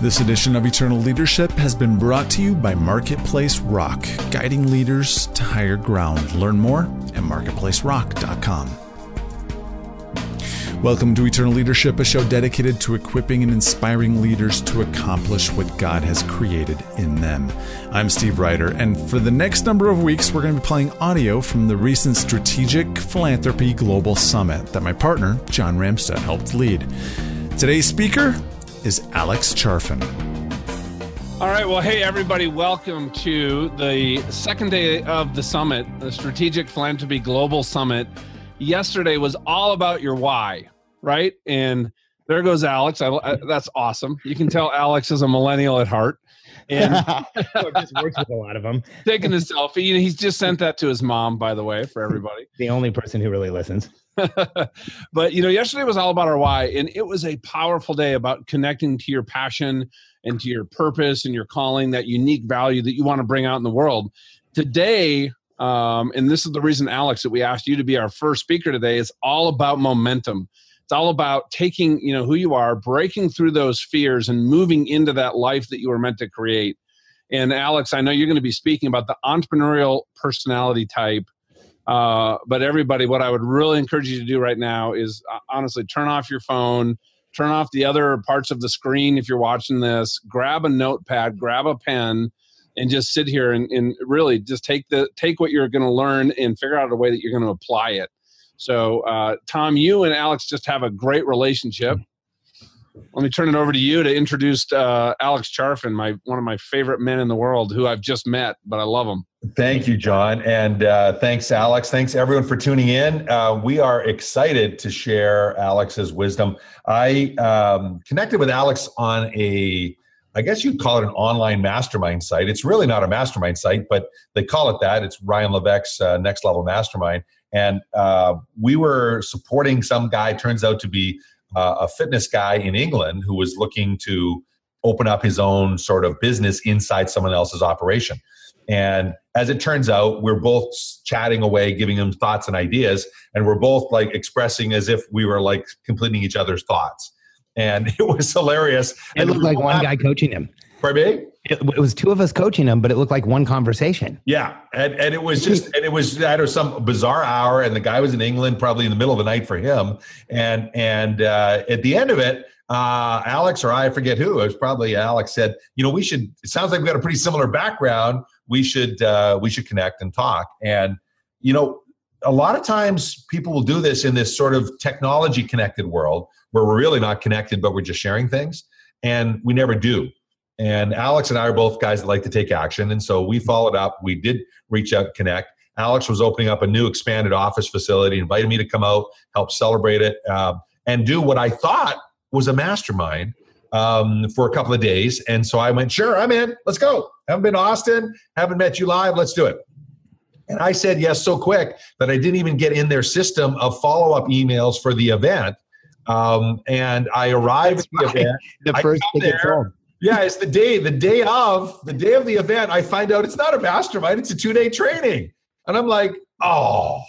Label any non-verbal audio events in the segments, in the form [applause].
This edition of Eternal Leadership has been brought to you by Marketplace Rock, guiding leaders to higher ground. Learn more at marketplacerock.com. Welcome to Eternal Leadership, a show dedicated to equipping and inspiring leaders to accomplish what God has created in them. I'm Steve Ryder, and for the next number of weeks, we're going to be playing audio from the recent Strategic Philanthropy Global Summit that my partner, John Ramstad, helped lead. Today's speaker is Alex Charfen. All right. Well, hey, everybody. Welcome to the second day of the summit, the Strategic Philanthropy Global Summit. Yesterday was all about your why, right? And there goes Alex. I, I, that's awesome. You can tell Alex is a millennial at heart. And [laughs] oh, just works with a lot of them. [laughs] taking a selfie. He's just sent that to his mom, by the way, for everybody. The only person who really listens. [laughs] but you know, yesterday was all about our why, and it was a powerful day about connecting to your passion and to your purpose and your calling, that unique value that you want to bring out in the world. Today, um, and this is the reason, Alex, that we asked you to be our first speaker today. Is all about momentum. It's all about taking, you know, who you are, breaking through those fears, and moving into that life that you were meant to create. And Alex, I know you're going to be speaking about the entrepreneurial personality type uh, but everybody, what I would really encourage you to do right now is uh, honestly turn off your phone, turn off the other parts of the screen if you're watching this, grab a notepad, grab a pen, and just sit here and, and really just take the take what you're going to learn and figure out a way that you're going to apply it. So, uh, Tom, you and Alex just have a great relationship. Let me turn it over to you to introduce uh, Alex Charfen, my one of my favorite men in the world, who I've just met, but I love him. Thank you, John. And uh, thanks, Alex. Thanks, everyone, for tuning in. Uh, we are excited to share Alex's wisdom. I um, connected with Alex on a, I guess you'd call it an online mastermind site. It's really not a mastermind site, but they call it that. It's Ryan Levesque's uh, Next Level Mastermind. And uh, we were supporting some guy, turns out to be uh, a fitness guy in England who was looking to open up his own sort of business inside someone else's operation. And as it turns out, we're both chatting away, giving him thoughts and ideas, and we're both like expressing as if we were like completing each other's thoughts. And [laughs] it was hilarious. It looked like one guy coaching him. Pardon me? It, it, was two of us coaching him, but it looked like one conversation. Yeah, and, and it was just and it was at some bizarre hour, and the guy was in England, probably in the middle of the night for him, and and uh, at the end of it, uh, Alex or I, I forget who, it was probably Alex said, you know, we should. It sounds like we got a pretty similar background we should uh, we should connect and talk. And you know, a lot of times people will do this in this sort of technology connected world where we're really not connected, but we're just sharing things, and we never do. And Alex and I are both guys that like to take action, and so we followed up. We did reach out, connect. Alex was opening up a new expanded office facility, invited me to come out, help celebrate it, uh, and do what I thought was a mastermind um, for a couple of days. And so I went, sure, I'm in. Let's go. Haven't been to Austin, haven't met you live. Let's do it. And I said yes so quick that I didn't even get in their system of follow up emails for the event. Um, and I arrived That's at the event. The first there. Yeah, it's the day, the day of, the day of the event. I find out it's not a mastermind, it's a two day training. And I'm like, oh,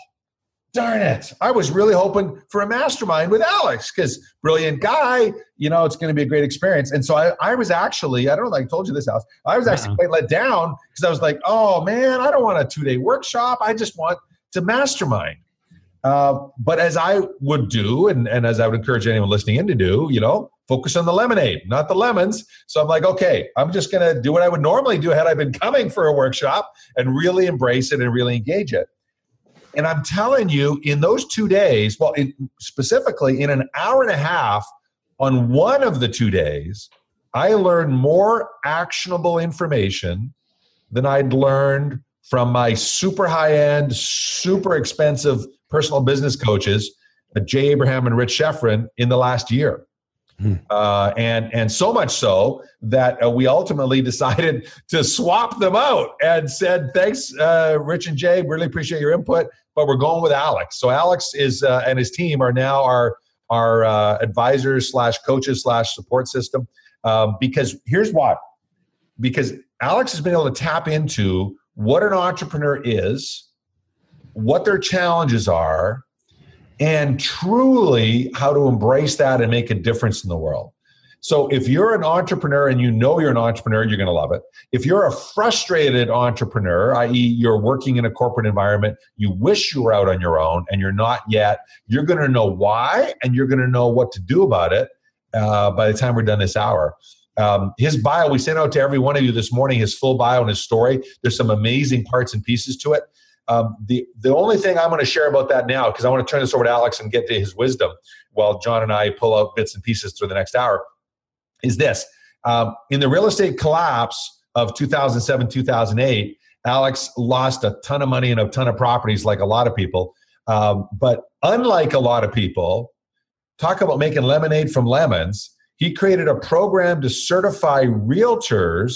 darn it. I was really hoping for a mastermind with Alex because brilliant guy, you know, it's going to be a great experience. And so I, I was actually, I don't know if I told you this, Alex, I was actually quite let down because I was like, oh man, I don't want a two day workshop. I just want to mastermind. Uh, but as I would do, and, and as I would encourage anyone listening in to do, you know, focus on the lemonade, not the lemons. So I'm like, okay, I'm just going to do what I would normally do had I been coming for a workshop and really embrace it and really engage it. And I'm telling you, in those two days, well, in, specifically in an hour and a half on one of the two days, I learned more actionable information than I'd learned from my super high end, super expensive personal business coaches, uh, Jay Abraham and Rich Schefren, in the last year. Hmm. Uh, and and so much so that uh, we ultimately [laughs] decided to swap them out and said, "Thanks, uh, Rich and Jay. Really appreciate your input but we're going with Alex. So Alex is uh, and his team are now our our uh, advisors slash coaches slash support system. Um, because here's why: because Alex has been able to tap into what an entrepreneur is, what their challenges are, and truly how to embrace that and make a difference in the world. So if you're an entrepreneur and you know you're an entrepreneur, you're going to love it. If you're a frustrated entrepreneur, i.e., you're working in a corporate environment, you wish you were out on your own and you're not yet, you're going to know why and you're going to know what to do about it uh, by the time we're done this hour. Um, his bio, we sent out to every one of you this morning his full bio and his story. There's some amazing parts and pieces to it. Um, the the only thing I'm going to share about that now, because I want to turn this over to Alex and get to his wisdom, while John and I pull out bits and pieces through the next hour, is this: um, in the real estate collapse of 2007 2008, Alex lost a ton of money and a ton of properties, like a lot of people. Um, but unlike a lot of people, talk about making lemonade from lemons. He created a program to certify realtors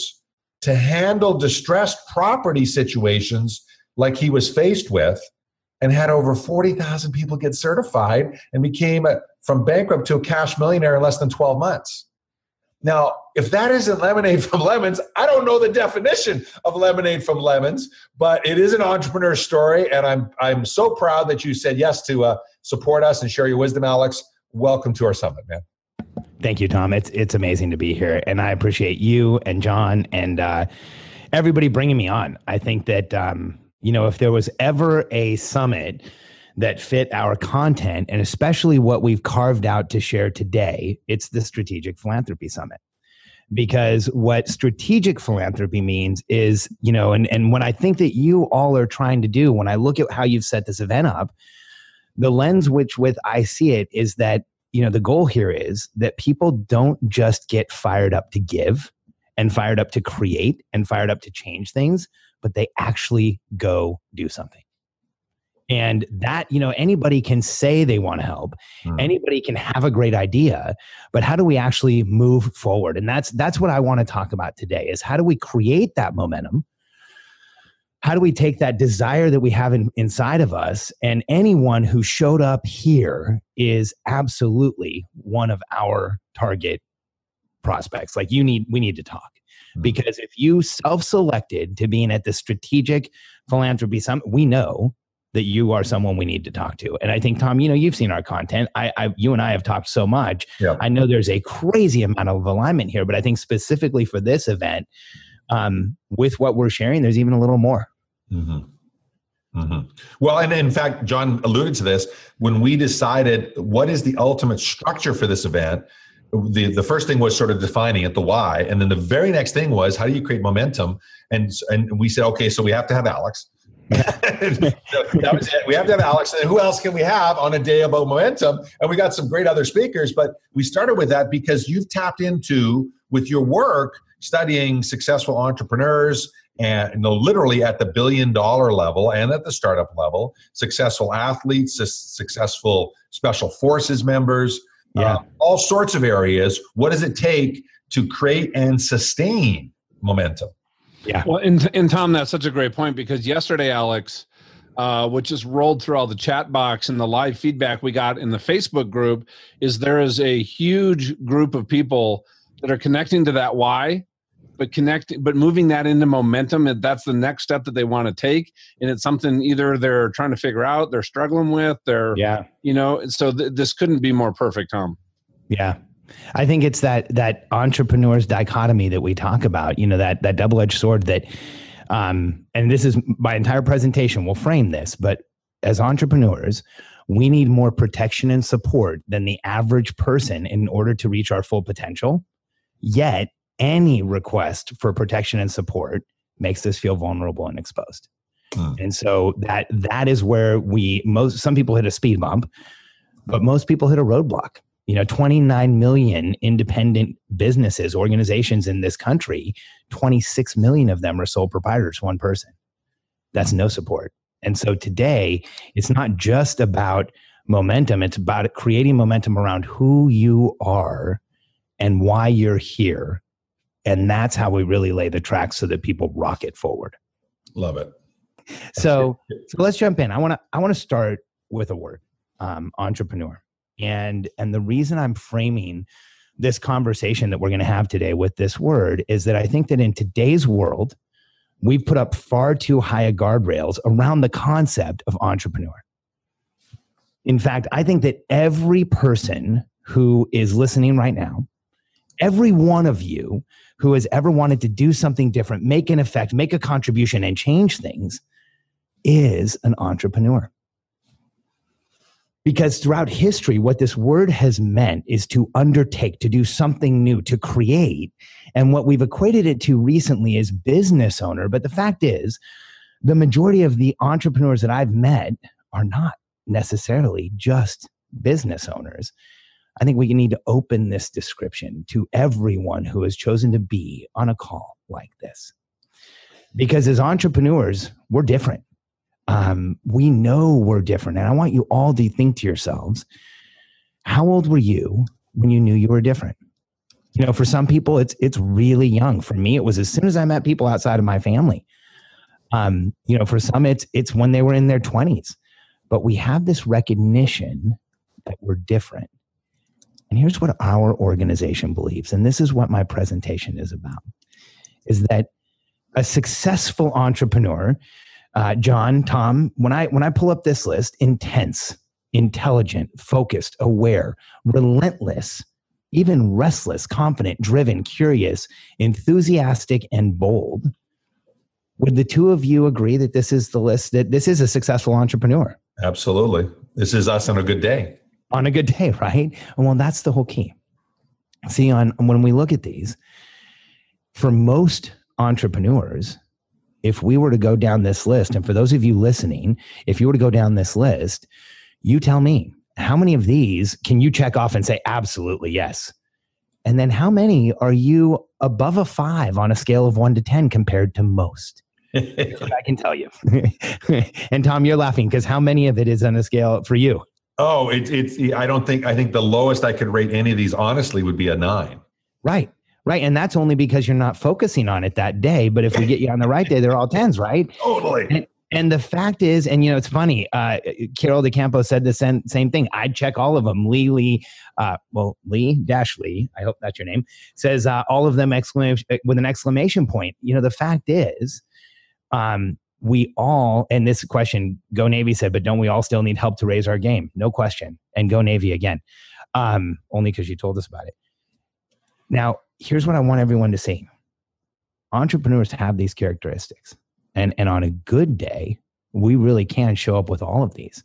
to handle distressed property situations like he was faced with and had over 40,000 people get certified and became a, from bankrupt to a cash millionaire in less than 12 months. Now, if that isn't lemonade from lemons, I don't know the definition of lemonade from lemons, but it is an entrepreneur story, and I'm I'm so proud that you said yes to uh, support us and share your wisdom, Alex. Welcome to our summit, man. Thank you, Tom. It's it's amazing to be here, and I appreciate you and John and uh, everybody bringing me on. I think that um, you know, if there was ever a summit that fit our content and especially what we've carved out to share today, it's the Strategic Philanthropy Summit. Because what strategic philanthropy means is, you know, and, and what I think that you all are trying to do when I look at how you've set this event up, the lens which with I see it is that, you know, the goal here is that people don't just get fired up to give and fired up to create and fired up to change things, but they actually go do something. And that, you know, anybody can say they want to help. Mm. Anybody can have a great idea, but how do we actually move forward? And that's that's what I want to talk about today is how do we create that momentum? How do we take that desire that we have in, inside of us? And anyone who showed up here is absolutely one of our target prospects. Like you need, we need to talk. Mm-hmm. Because if you self selected to being at the strategic philanthropy summit, we know that you are someone we need to talk to. And I think, Tom, you know, you've seen our content. I, I you and I have talked so much. Yeah. I know there's a crazy amount of alignment here, but I think specifically for this event, um, with what we're sharing, there's even a little more. Mm-hmm. Mm-hmm. Well, and in fact, John alluded to this when we decided what is the ultimate structure for this event the the first thing was sort of defining it, the why, and then the very next thing was how do you create momentum? And and we said, okay, so we have to have Alex. [laughs] that was it. We have to have Alex. And who else can we have on a day about momentum? And we got some great other speakers, but we started with that because you've tapped into with your work studying successful entrepreneurs and you know, literally at the billion dollar level and at the startup level, successful athletes, successful special forces members, yeah. Uh, all sorts of areas. What does it take to create and sustain momentum? Yeah. Well, and, and Tom, that's such a great point because yesterday, Alex, uh, which just rolled through all the chat box and the live feedback we got in the Facebook group, is there is a huge group of people that are connecting to that why but connecting but moving that into momentum that's the next step that they want to take. And it's something either they're trying to figure out they're struggling with they're yeah. you know so th- this couldn't be more perfect tom. Yeah. I think it's that that entrepreneur's dichotomy that we talk about you know that that double-edged sword that um and this is my entire presentation will frame this but as entrepreneurs we need more protection and support than the average person in order to reach our full potential. Yet any request for protection and support makes us feel vulnerable and exposed. Hmm. And so that that is where we most some people hit a speed bump, but most people hit a roadblock. You know, 29 million independent businesses, organizations in this country, 26 million of them are sole proprietors, one person. That's no support. And so today, it's not just about momentum, it's about creating momentum around who you are and why you're here and that's how we really lay the tracks so that people rocket forward. Love it. So so let's jump in. I want to i want to start with a word um, entrepreneur. And and the reason i'm framing this conversation that we're going to have today with this word is that i think that in today's world we've put up far too high a guardrails around the concept of entrepreneur. In fact i think that every person who is listening right now Every one of you who has ever wanted to do something different, make an effect, make a contribution, and change things is an entrepreneur. Because throughout history, what this word has meant is to undertake, to do something new, to create. And what we've equated it to recently is business owner. But the fact is, the majority of the entrepreneurs that I've met are not necessarily just business owners. I think we need to open this description to everyone who has chosen to be on a call like this. Because as entrepreneurs, we're different um, we know we're different. And I want you all to think to yourselves, how old were you when you knew you were different? You know, for some people, it's it's really young. For me, it was as soon as I met people outside of my family. Um, you know, for some, it's it's when they were in their twenties. But we have this recognition that we're different. And here's what our organization believes, and this is what my presentation is about: is that a successful entrepreneur uh, John, Tom, when I when I pull up this list, intense, intelligent, focused, aware, relentless, even restless, confident, driven, curious, enthusiastic, and bold. Would the two of you agree that this is the list that this is a successful entrepreneur? Absolutely. This is us on a good day. On a good day, [laughs] right? And Well, that's the whole key. See, on when we look at these, for most entrepreneurs, if we were to go down this list, and for those of you listening, if you were to go down this list, you tell me how many of these can you check off and say, absolutely yes? And then how many are you above a five on a scale of one to 10 compared to most? [laughs] I can tell you. [laughs] and Tom, you're laughing because how many of it is on a scale for you? Oh, it's it's. I don't think. I think the lowest I could rate any of these honestly would be a nine. Right. Right. And that's only because you're not focusing on it that day. But if we get you on the right day, they're all tens, right? Totally. And, and the fact is, and you know, it's funny. Uh, Carol DeCampo said the same, same thing. I'd check all of them. Lee Lee, uh, well, Lee Dash Lee, I hope that's your name, says uh, all of them exclamation with an exclamation point. You know, the fact is, um, we all, and this question, Go Navy said, but don't we all still need help to raise our game? No question. And Go Navy again, um, only because you told us about it. Now, here's what I want everyone to see entrepreneurs have these characteristics. And, and on a good day, we really can show up with all of these.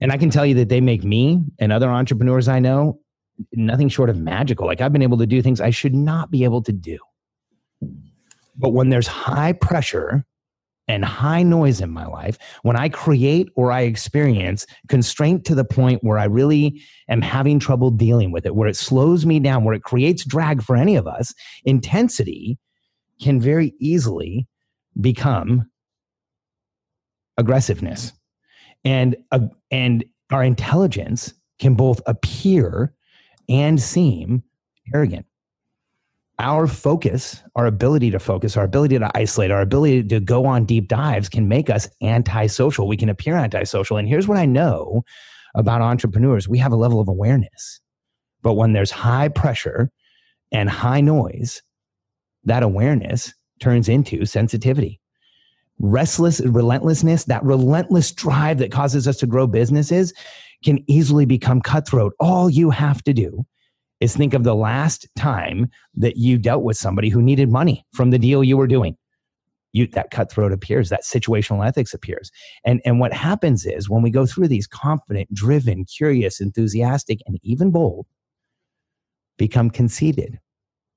And I can tell you that they make me and other entrepreneurs I know nothing short of magical. Like I've been able to do things I should not be able to do. But when there's high pressure and high noise in my life, when I create or I experience constraint to the point where I really am having trouble dealing with it, where it slows me down, where it creates drag for any of us, intensity can very easily become aggressiveness. And, uh, and our intelligence can both appear and seem arrogant our focus, our ability to focus, our ability to isolate, our ability to go on deep dives can make us antisocial. We can appear antisocial. And here's what I know about entrepreneurs we have a level of awareness. But when there's high pressure and high noise, that awareness turns into sensitivity. Restless relentlessness, that relentless drive that causes us to grow businesses can easily become cutthroat. All you have to do is think of the last time that you dealt with somebody who needed money from the deal you were doing. You, that cutthroat appears, that situational ethics appears. And, and what happens is when we go through these confident, driven, curious, enthusiastic, and even bold, become conceited,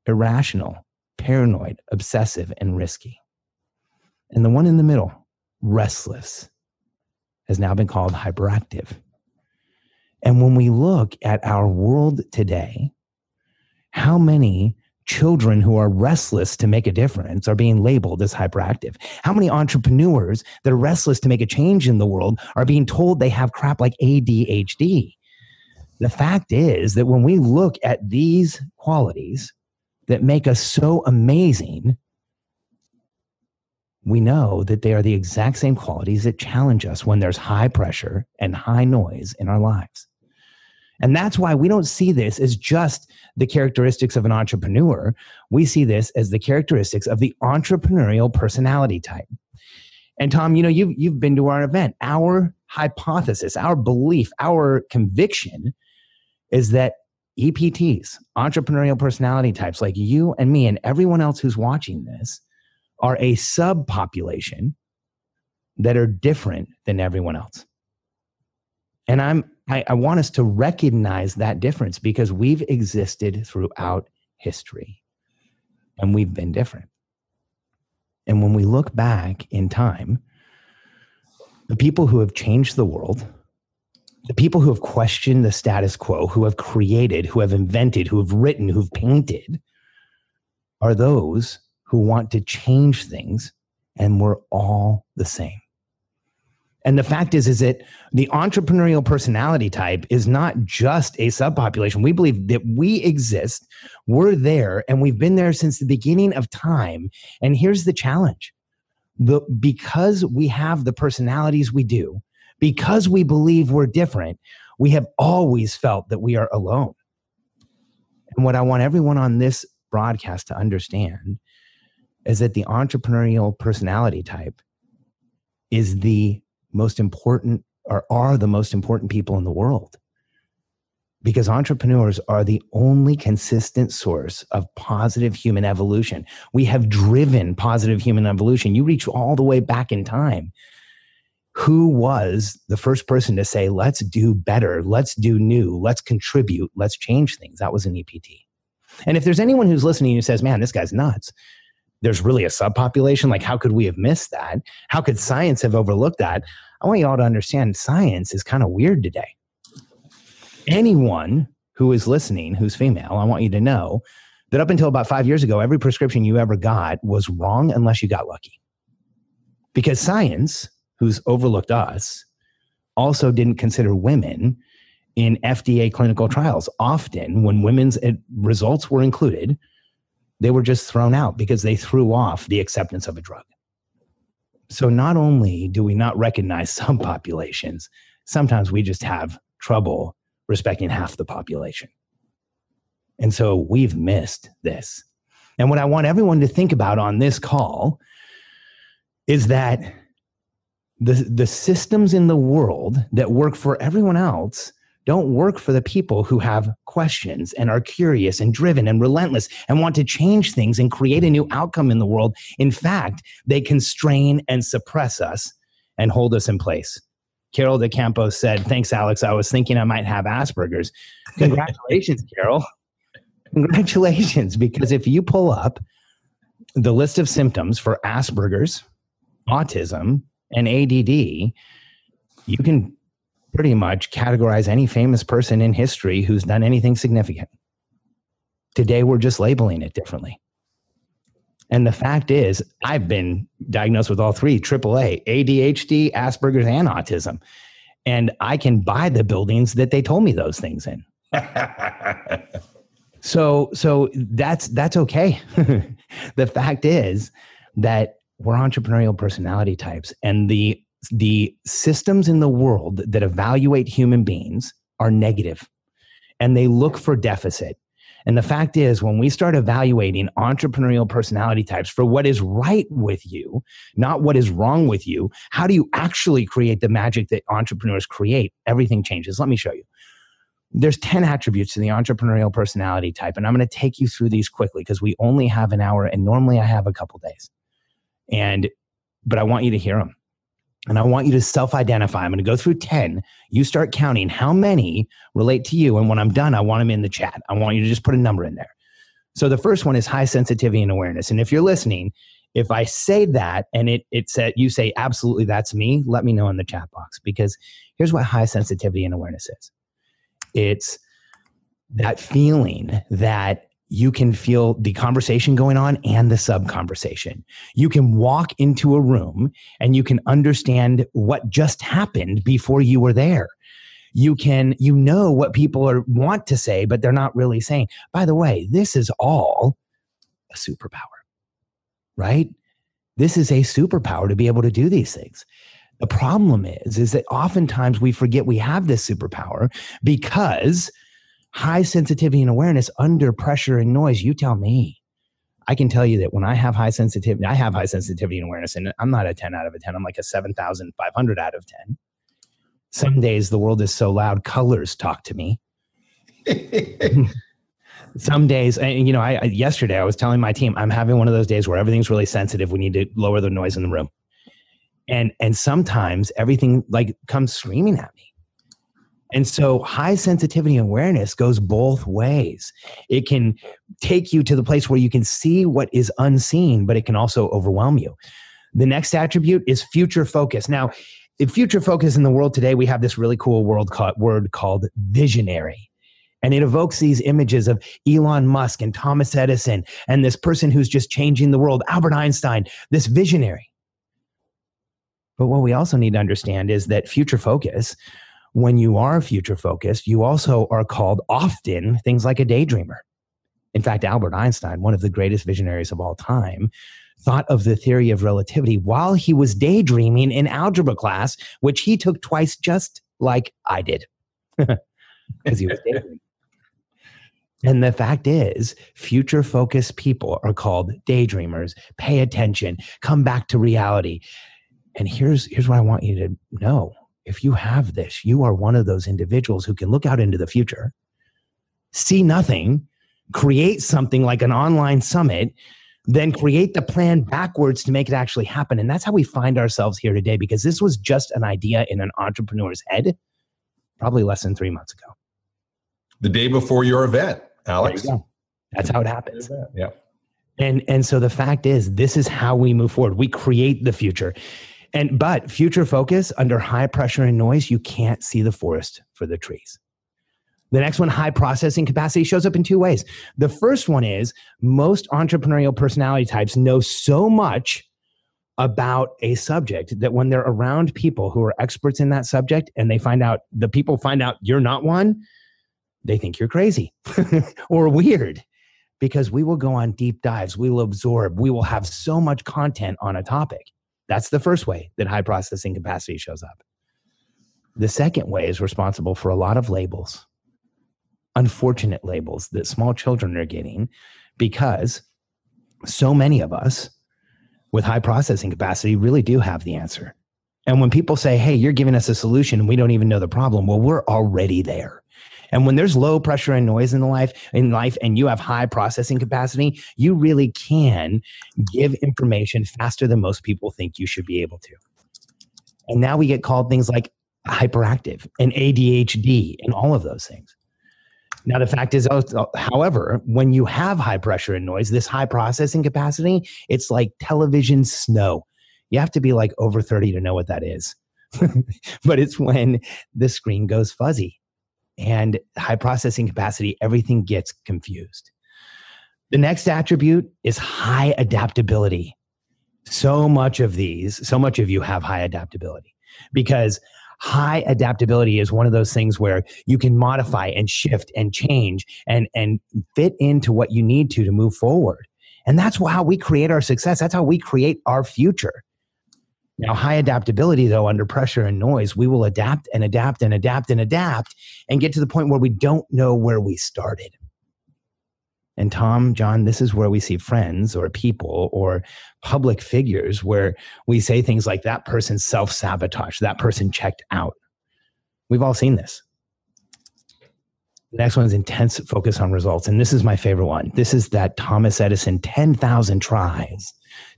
irrational, paranoid, obsessive, and risky. And the one in the middle, restless, has now been called hyperactive. And when we look at our world today, how many children who are restless to make a difference are being labeled as hyperactive? How many entrepreneurs that are restless to make a change in the world are being told they have crap like ADHD? The fact is that when we look at these qualities that make us so amazing, we know that they are the exact same qualities that challenge us when there's high pressure and high noise in our lives. And that's why we don't see this as just the characteristics of an entrepreneur. We see this as the characteristics of the entrepreneurial personality type. And Tom, you know, you've, you've been to our event. Our hypothesis, our belief, our conviction is that EPTs, entrepreneurial personality types like you and me and everyone else who's watching this are a subpopulation that are different than everyone else. And I'm I, I want us to recognize that difference because we've existed throughout history and we've been different. And when we look back in time, the people who have changed the world, the people who have questioned the status quo, who have created, who have invented, who have written, who've painted, are those who want to change things, and we're all the same. And the fact is, is that the entrepreneurial personality type is not just a subpopulation. We believe that we exist, we're there, and we've been there since the beginning of time. And here's the challenge. The, because we have the personalities we do, because we believe we're different, we have always felt that we are alone. And what I want everyone on this broadcast to understand is that the entrepreneurial personality type is the most important or are the most important people in the world because entrepreneurs are the only consistent source of positive human evolution. We have driven positive human evolution. You reach all the way back in time. Who was the first person to say, let's do better, let's do new, let's contribute, let's change things? That was an EPT. And if there's anyone who's listening who says, man, this guy's nuts, there's really a subpopulation. Like, how could we have missed that? How could science have overlooked that? I want you all to understand science is kind of weird today. Anyone who is listening who's female, I want you to know that up until about five years ago, every prescription you ever got was wrong unless you got lucky. Because science, who's overlooked us, also didn't consider women in FDA clinical trials. Often, when women's eh, results were included, they were just thrown out because they threw off the acceptance of a drug. So not only do we not recognize [laughs] some populations, sometimes we just have trouble respecting half the population. And so we've missed this. And what I want everyone to think about on this call is that the, the systems in the world that work for everyone else don't work for the people who have questions and are curious and driven and relentless and want to change things and create a new outcome in the world. In fact, they constrain and suppress us and hold us in place. Carol De Campos said, Thanks, Alex. I was thinking I might have Asperger's. Congratulations, [laughs] Carol. Congratulations, because if you pull up the list of symptoms for Asperger's, autism, and ADD, you can pretty much categorize any famous person in history who's done anything significant. Today, we're just labeling it differently. And the fact is, I've been diagnosed with all three AAA, ADHD, Asperger's, and autism. And I can buy the buildings that they told me those things in. [laughs] so so that's that's okay. [laughs] the fact is that we're entrepreneurial personality types and the the systems in the world that evaluate human beings are negative and they look for deficit. And the fact is, when we start evaluating entrepreneurial personality types for what is right with you, not what is wrong with you, how do you actually create the magic that entrepreneurs create? Everything changes. Let me show you. There's 10 attributes to the entrepreneurial personality type, and I'm going to take you through these quickly because we only have an hour, and normally I have a couple days. And but I want you to hear them. And I want you to self identify. I'm going to go through 10. You start counting how many relate to you. And when I'm done, I want them in the chat. I want you to just put a number in there. So the first one is high sensitivity and awareness. And if you're listening, if I say that and it, it said, you say, absolutely, that's me, let me know in the chat box because here's what high sensitivity and awareness is it's that feeling that you can feel the conversation going on and the sub conversation. You can walk into a room and you can understand what just happened before you were there. You can, you know what people are want to say, but they're not really saying. By the way, this is all a superpower, right? This is a superpower to be able to do these things. The problem is, is that oftentimes we forget we have this superpower because high sensitivity and awareness under pressure and noise, you tell me. I can tell you that when I have high sensitivity, I have high sensitivity and awareness, and I'm not a 10 out of a 10. I'm like a 7,500 out of 10. Some mm. days the world is so loud, colors talk to me. [laughs] Some days, and you know, I, I yesterday I was telling my team I'm having one of those days where everything's really sensitive. We need to lower the noise in the room, and and sometimes everything like comes screaming at me. And so high sensitivity awareness goes both ways. It can take you to the place where you can see what is unseen, but it can also overwhelm you. The next attribute is future focus. Now, in future focus in the world today, we have this really cool world word called visionary. And it evokes these images of Elon Musk and Thomas Edison and this person who's just changing the world, Albert Einstein, this visionary. But what we also need to understand is that future focus, when you are future focused, you also are called often things like a daydreamer. In fact, Albert Einstein, one of the greatest visionaries of all time, thought of the theory of relativity while he was daydreaming in algebra class, which he took twice, just like I did, [laughs] because he was daydreaming. And the fact is, future focused people are called daydreamers. Pay attention, come back to reality. And here's, here's what I want you to know. If you have this, you are one of those individuals who can look out into the future, see nothing, create something like an online summit then create the plan backwards to make it actually happen. And that's how we find ourselves here today because this was just an idea in an entrepreneur's head probably less than three months ago. The day before your event, Alex. That's how it happens. Yeah. And and so the fact is this is how we move forward. We create the future. And but future focus under high pressure and noise, you can't see the forest for the trees. The next one, high processing capacity, shows up in two ways. The first one is most entrepreneurial personality types know so much about a subject that when they're around people who are experts in that subject and they find out, the people find out you're not one, they think you're crazy [laughs] or weird because we will go on deep dives. We will absorb. We will have so much content on a topic. That's the first way that high processing capacity shows up. The second way is responsible for a lot of labels unfortunate labels that small children are getting because so many of us with high processing capacity really do have the answer. And when people say, hey, you're giving us a solution we don't even know the problem, well, we're already there. And when there's low pressure and noise in the life in life and you have high processing capacity, you really can give information faster than most people think you should be able to. And now we get called things like hyperactive and ADHD and all of those things. Now, the fact is, oh, however, when you have high pressure and noise, this high processing capacity, it's like television snow. You have to be like over 30 to know what that is. [laughs] but it's when the screen goes fuzzy and high processing capacity, everything gets confused. The next attribute is high adaptability. So much of these, so much of you have high adaptability because high adaptability is one of those things where you can modify and shift and change and and fit into what you need to to move forward and that's how we create our success that's how we create our future now high adaptability though under pressure and noise we will adapt and adapt and adapt and adapt and get to the point where we don't know where we started and Tom, John, this is where we see friends or people or public figures where we say things like that person self sabotage, that person checked out. We've all seen this. The next one is intense focus on results. And this is my favorite one. This is that Thomas Edison 10,000 tries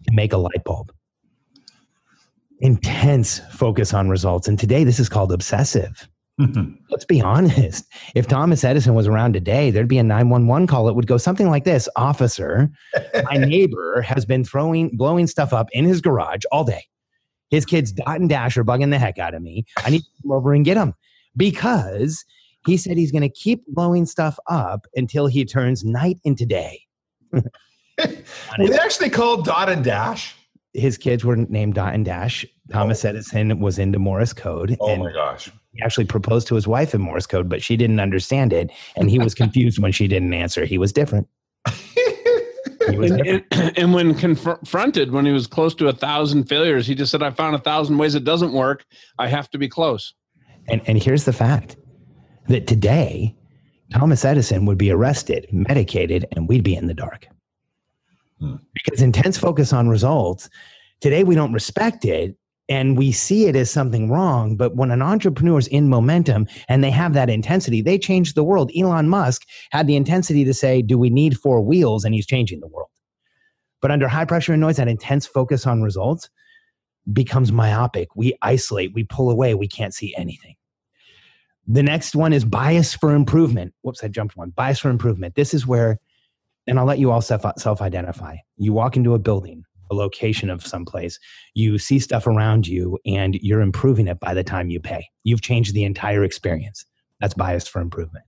to make a light bulb. Intense focus on results. And today, this is called obsessive. Mm-hmm. Let's be honest. If Thomas Edison was around today, there'd be a 911 call. It would go something like this Officer, my [laughs] neighbor has been throwing, blowing stuff up in his garage all day. His kids, Dot and Dash, are bugging the heck out of me. I need to come over and get them because he said he's going to keep blowing stuff up until he turns night into day. [laughs] Were they actually called Dot and Dash? His kids were named Dot and Dash. Thomas oh. Edison was into Morse code. Oh my gosh. He actually proposed to his wife in Morse code, but she didn't understand it. And he was confused when she didn't answer. He was different. He was and, different. And, [clears throat] and, when confronted, when he was close to a thousand failures, he just said, I found a thousand ways it doesn't work. I have to be close. And, and here's the fact that today, Thomas Edison would be arrested, medicated, and we'd be in the dark. Hmm. Because intense focus on results, today we don't respect it and we see it as something wrong. But when an entrepreneur is in momentum and they have that intensity, they change the world. Elon Musk had the intensity to say, Do we need four wheels? And he's changing the world. But under high pressure and noise, that intense focus on results becomes myopic. We isolate, we pull away, we can't see anything. The next one is bias for improvement. Whoops, I jumped one. Bias for improvement. This is where, and I'll let you all self identify. You walk into a building, a location of someplace, you see stuff around you, and you're improving it by the time you pay. You've changed the entire experience. That's bias for improvement.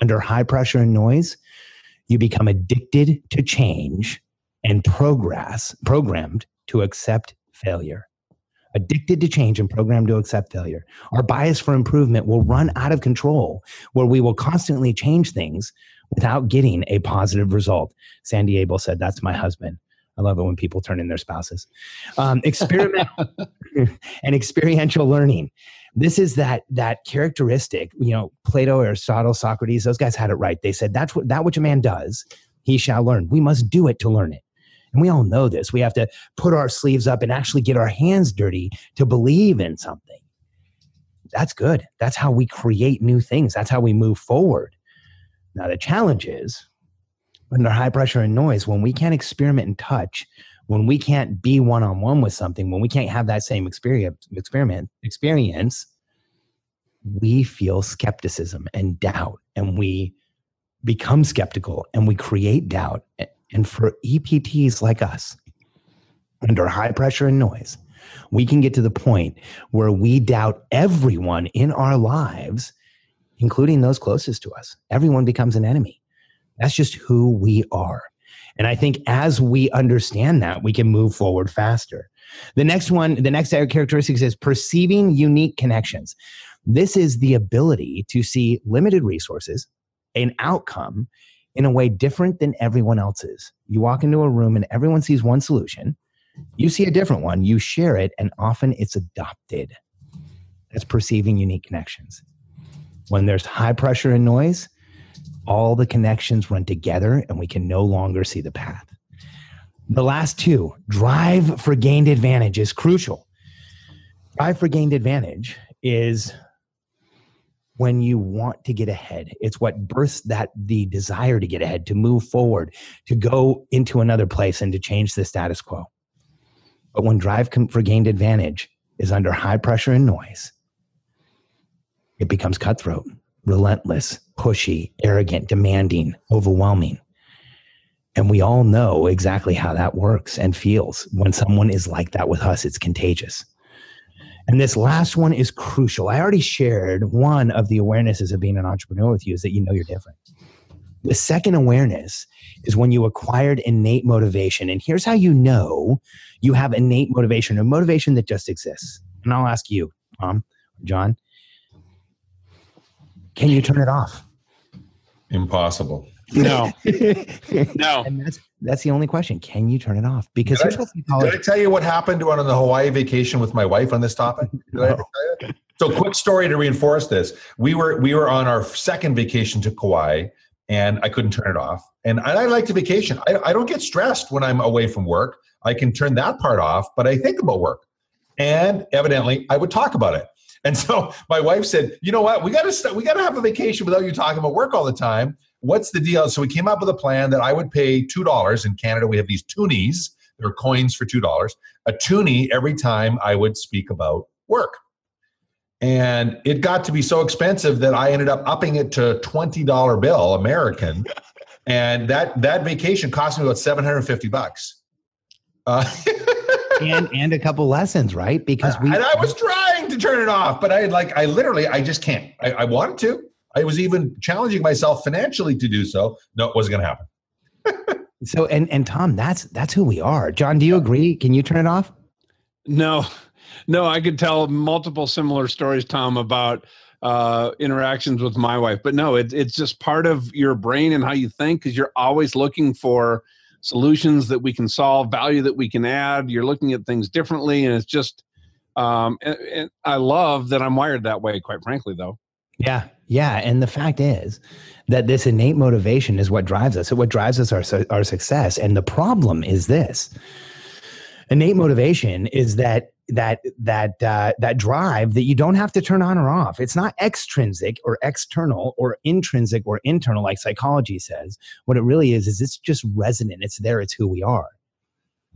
Under high pressure and noise, you become addicted to change and progress, programmed to accept failure. Addicted to change and programmed to accept failure. Our bias for improvement will run out of control, where we will constantly change things without getting a positive result. Sandy Abel said, That's my husband. I love it when people turn in their spouses. Um, experiment [laughs] [laughs] and experiential learning. This is that that characteristic. You know, Plato, Aristotle, Socrates. Those guys had it right. They said that's what that which a man does, he shall learn. We must do it to learn it. And we all know this. We have to put our sleeves up and actually get our hands dirty to believe in something. That's good. That's how we create new things. That's how we move forward. Now, the challenge is under high pressure and noise, when we can't experiment and touch, when we can't be one on one with something, when we can't have that same experience, experiment, experience, we feel skepticism and doubt, and we become skeptical and we create doubt. And for EPTs like us, under high pressure and noise, we can get to the point where we doubt everyone in our lives, including those closest to us. Everyone becomes an enemy. That's just who we are. And I think as we understand that, we can move forward faster. The next one, the next characteristic is perceiving unique connections. This is the ability to see limited resources, an outcome in a way different than everyone else's. You walk into a room and everyone sees one solution. You see a different one, you share it, and often it's adopted. That's perceiving unique connections. When there's high pressure and noise, all the connections run together and we can no longer see the path. The last two, drive for gained advantage is crucial. Drive for gained advantage is when you want to get ahead. It's what births that the desire to get ahead, to move forward, to go into another place and to change the status quo. But when drive for gained advantage is under high pressure and noise, it becomes cutthroat relentless, pushy, arrogant, demanding, overwhelming. And we all know exactly how that works and feels. When someone is like that with us, it's contagious. And this last one is crucial. I already shared one of the awarenesses of being an entrepreneur with you is that you know you're different. The second awareness is when you acquired innate motivation. And here's how you know you have innate motivation, a motivation that just exists. And I'll ask you, Tom, John, can you turn it off? Impossible. No. [laughs] no. And that's that's the only question. Can you turn it off? Because did, I, did I tell you what happened on the Hawaii vacation with my wife on this topic? No. So quick story to reinforce this. We were we were on our second vacation to Kauai and I couldn't turn it off. And I, like to vacation. I, I don't get stressed when I'm away from work. I can turn that part off, but I think about work. And evidently I would talk about it. And so my wife said, "You know what? We got to st- we got to have a vacation without you talking about work all the time. What's the deal?" So we came up with a plan that I would pay two dollars in Canada. We have these toonies. They're coins for two dollars. A toonie every time I would speak about work. And it got to be so expensive that I ended up upping it to twenty dollar bill American, and that that vacation cost me about seven hundred fifty bucks. Uh, [laughs] and and a couple lessons, right? Because we and I was trying to turn it off, but I like I literally I just can't. I, I wanted to. I was even challenging myself financially to do so. No, it wasn't going to happen. [laughs] so and and Tom, that's that's who we are. John, do you agree? Can you turn it off? No, no. I could tell multiple similar stories, Tom, about uh, interactions with my wife, but no, it, it's just part of your brain and how you think because you're always looking for solutions that we can solve, value that we can add. You're looking at things differently, and it's just. Um, and, and I love that I'm wired that way. Quite frankly, though. Yeah, yeah, and the fact is that this innate motivation is what drives us. So what drives us our our success. And the problem is this: innate motivation is that that that uh, that drive that you don't have to turn on or off. It's not extrinsic or external or intrinsic or internal like psychology says. What it really is is it's just resonant. It's there. It's who we are.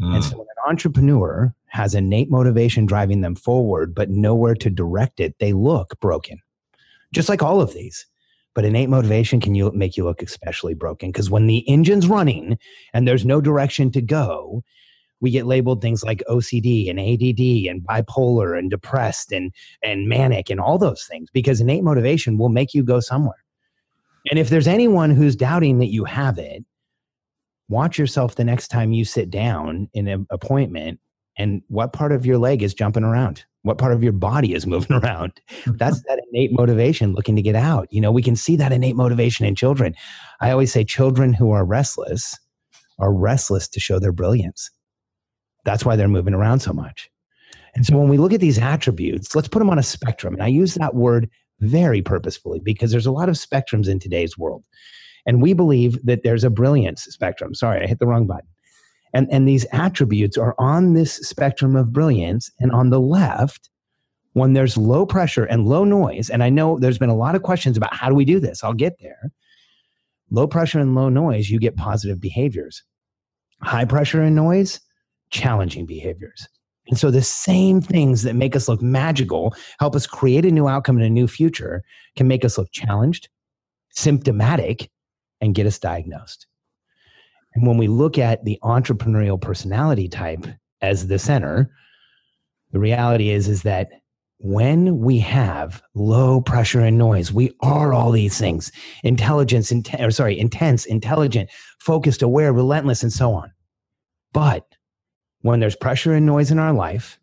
Mm. And so when an entrepreneur has innate motivation driving them forward, but nowhere to direct it, they look broken. Just like all of these. But innate motivation can you make you look especially broken because when the engine's running and there's no direction to go, we get labeled things like OCD and ADD and bipolar and depressed and and manic and all those things because innate motivation will make you go somewhere. And if there's anyone who's doubting that you have it, watch yourself the next time you sit down in an appointment and what part of your leg is jumping around? What part of your body is [laughs] moving around? That's that innate motivation looking to get out. You know we can see that innate motivation in children. I always say children who are restless are restless to show their brilliance that's why they're moving around so much and so when we look at these attributes let's put them on a spectrum and i use that word very purposefully because there's a lot of spectrums in today's world and we believe that there's a brilliance spectrum. Sorry, I hit the wrong button. And, and these attributes are on this spectrum of brilliance. And on the left, when there's low pressure and low noise, and I know there's been a lot of questions about how do we do this? I'll get there. Low pressure and low noise, you get positive behaviors. High pressure and noise, challenging behaviors. And so the same things that make us look magical, help us create a new outcome and a new future, can make us look challenged, symptomatic, and get us diagnosed. And when we look at the entrepreneurial personality type as the center, the reality is is that when we have low pressure and noise, we are all these things: intelligence, in, or sorry, intense, intelligent, focused, aware, relentless, and so on. But when there's pressure and noise in our life,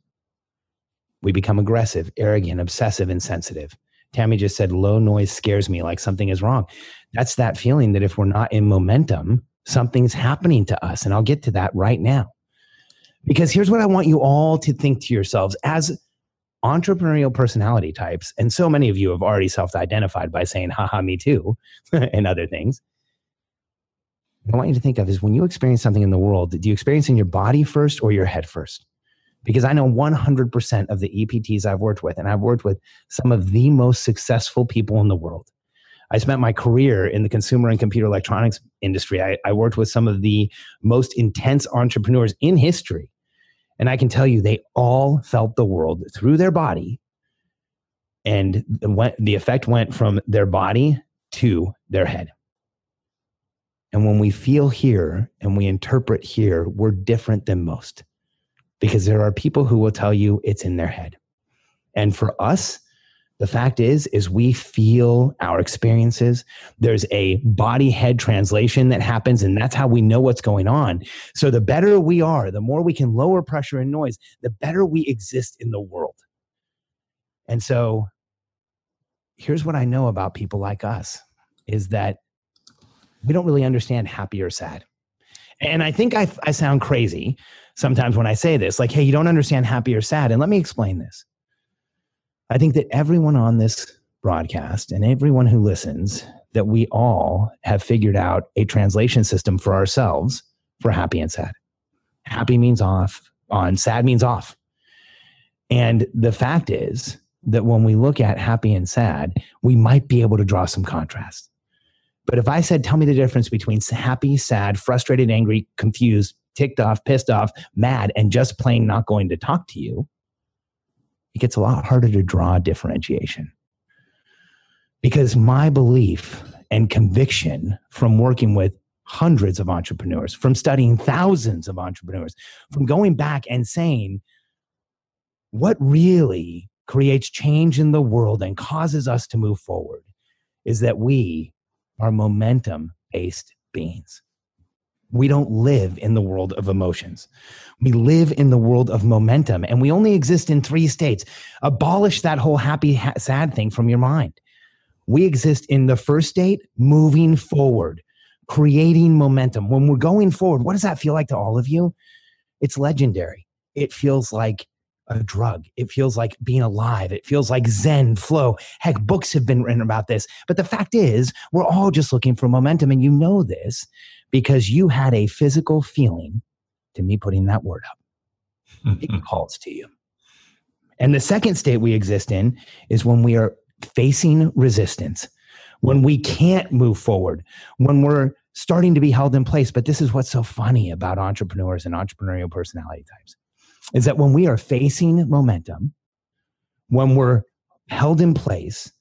we become aggressive, arrogant, obsessive, and sensitive. Tammy just said, low noise scares me like something is wrong. That's that feeling that if we're not in momentum, something's happening to us. And I'll get to that right now. Because here's what I want you all to think to yourselves as entrepreneurial personality types. And so many of you have already self identified by saying, haha, me too, [laughs] and other things. I want you to think of is when you experience something in the world, do you experience in your body first or your head first? because I know 100% of the EPTs I've worked with, and I've worked with some of the most successful people in the world. I spent my career in the consumer and computer electronics industry. I, I worked with some of the most intense entrepreneurs in history. And I can tell you, they all felt the world through their body. And the, the effect went from their body to their head. And when we feel here and we interpret here, we're different than most because there are people who will tell you it's in their head. And for us, the fact is is we feel our experiences. There's a body head translation that happens and that's how we know what's going on. So the better we are the more we can lower pressure and noise the better we exist in the world. And so here's what i know about people like us is that we don't really understand happy or sad and i think i, I sound crazy sometimes when I say this, like, hey, you don't understand happy or sad. And let me explain this. I think that everyone on this broadcast and everyone who listens, that we all have figured out a translation system for ourselves for happy and sad. Happy means off, on, sad means off. And the fact is that when we look at happy and sad, we might be able to draw some contrast. But if I said, tell me the difference between happy, sad, frustrated, angry, confused, ticked off, pissed off, mad, and just plain not going to talk to you, it gets a lot harder to draw differentiation. Because my belief and conviction from working with hundreds of entrepreneurs, from studying thousands of entrepreneurs, from going back and saying, what really creates change in the world and causes us to move forward is that we are momentum based beings we don't live in the world of emotions. We live in the world of momentum, and we only exist in three states. Abolish that whole happy, ha- sad thing from your mind. We exist in the first state, moving forward, creating momentum. When we're going forward, what does that feel like to all of you? It's legendary. It feels like a drug. It feels like being alive. It feels like Zen flow. Heck, books have been written about this. But the fact is, we're all just looking for momentum. And you know this because you had a physical feeling to me putting that word up. [laughs] It calls to you. And the second state we exist in is when we are facing resistance, when we can't move forward, when we're starting to be held in place. But this is what's so funny about entrepreneurs and entrepreneurial personality types is that when we are facing momentum, when we're held in place,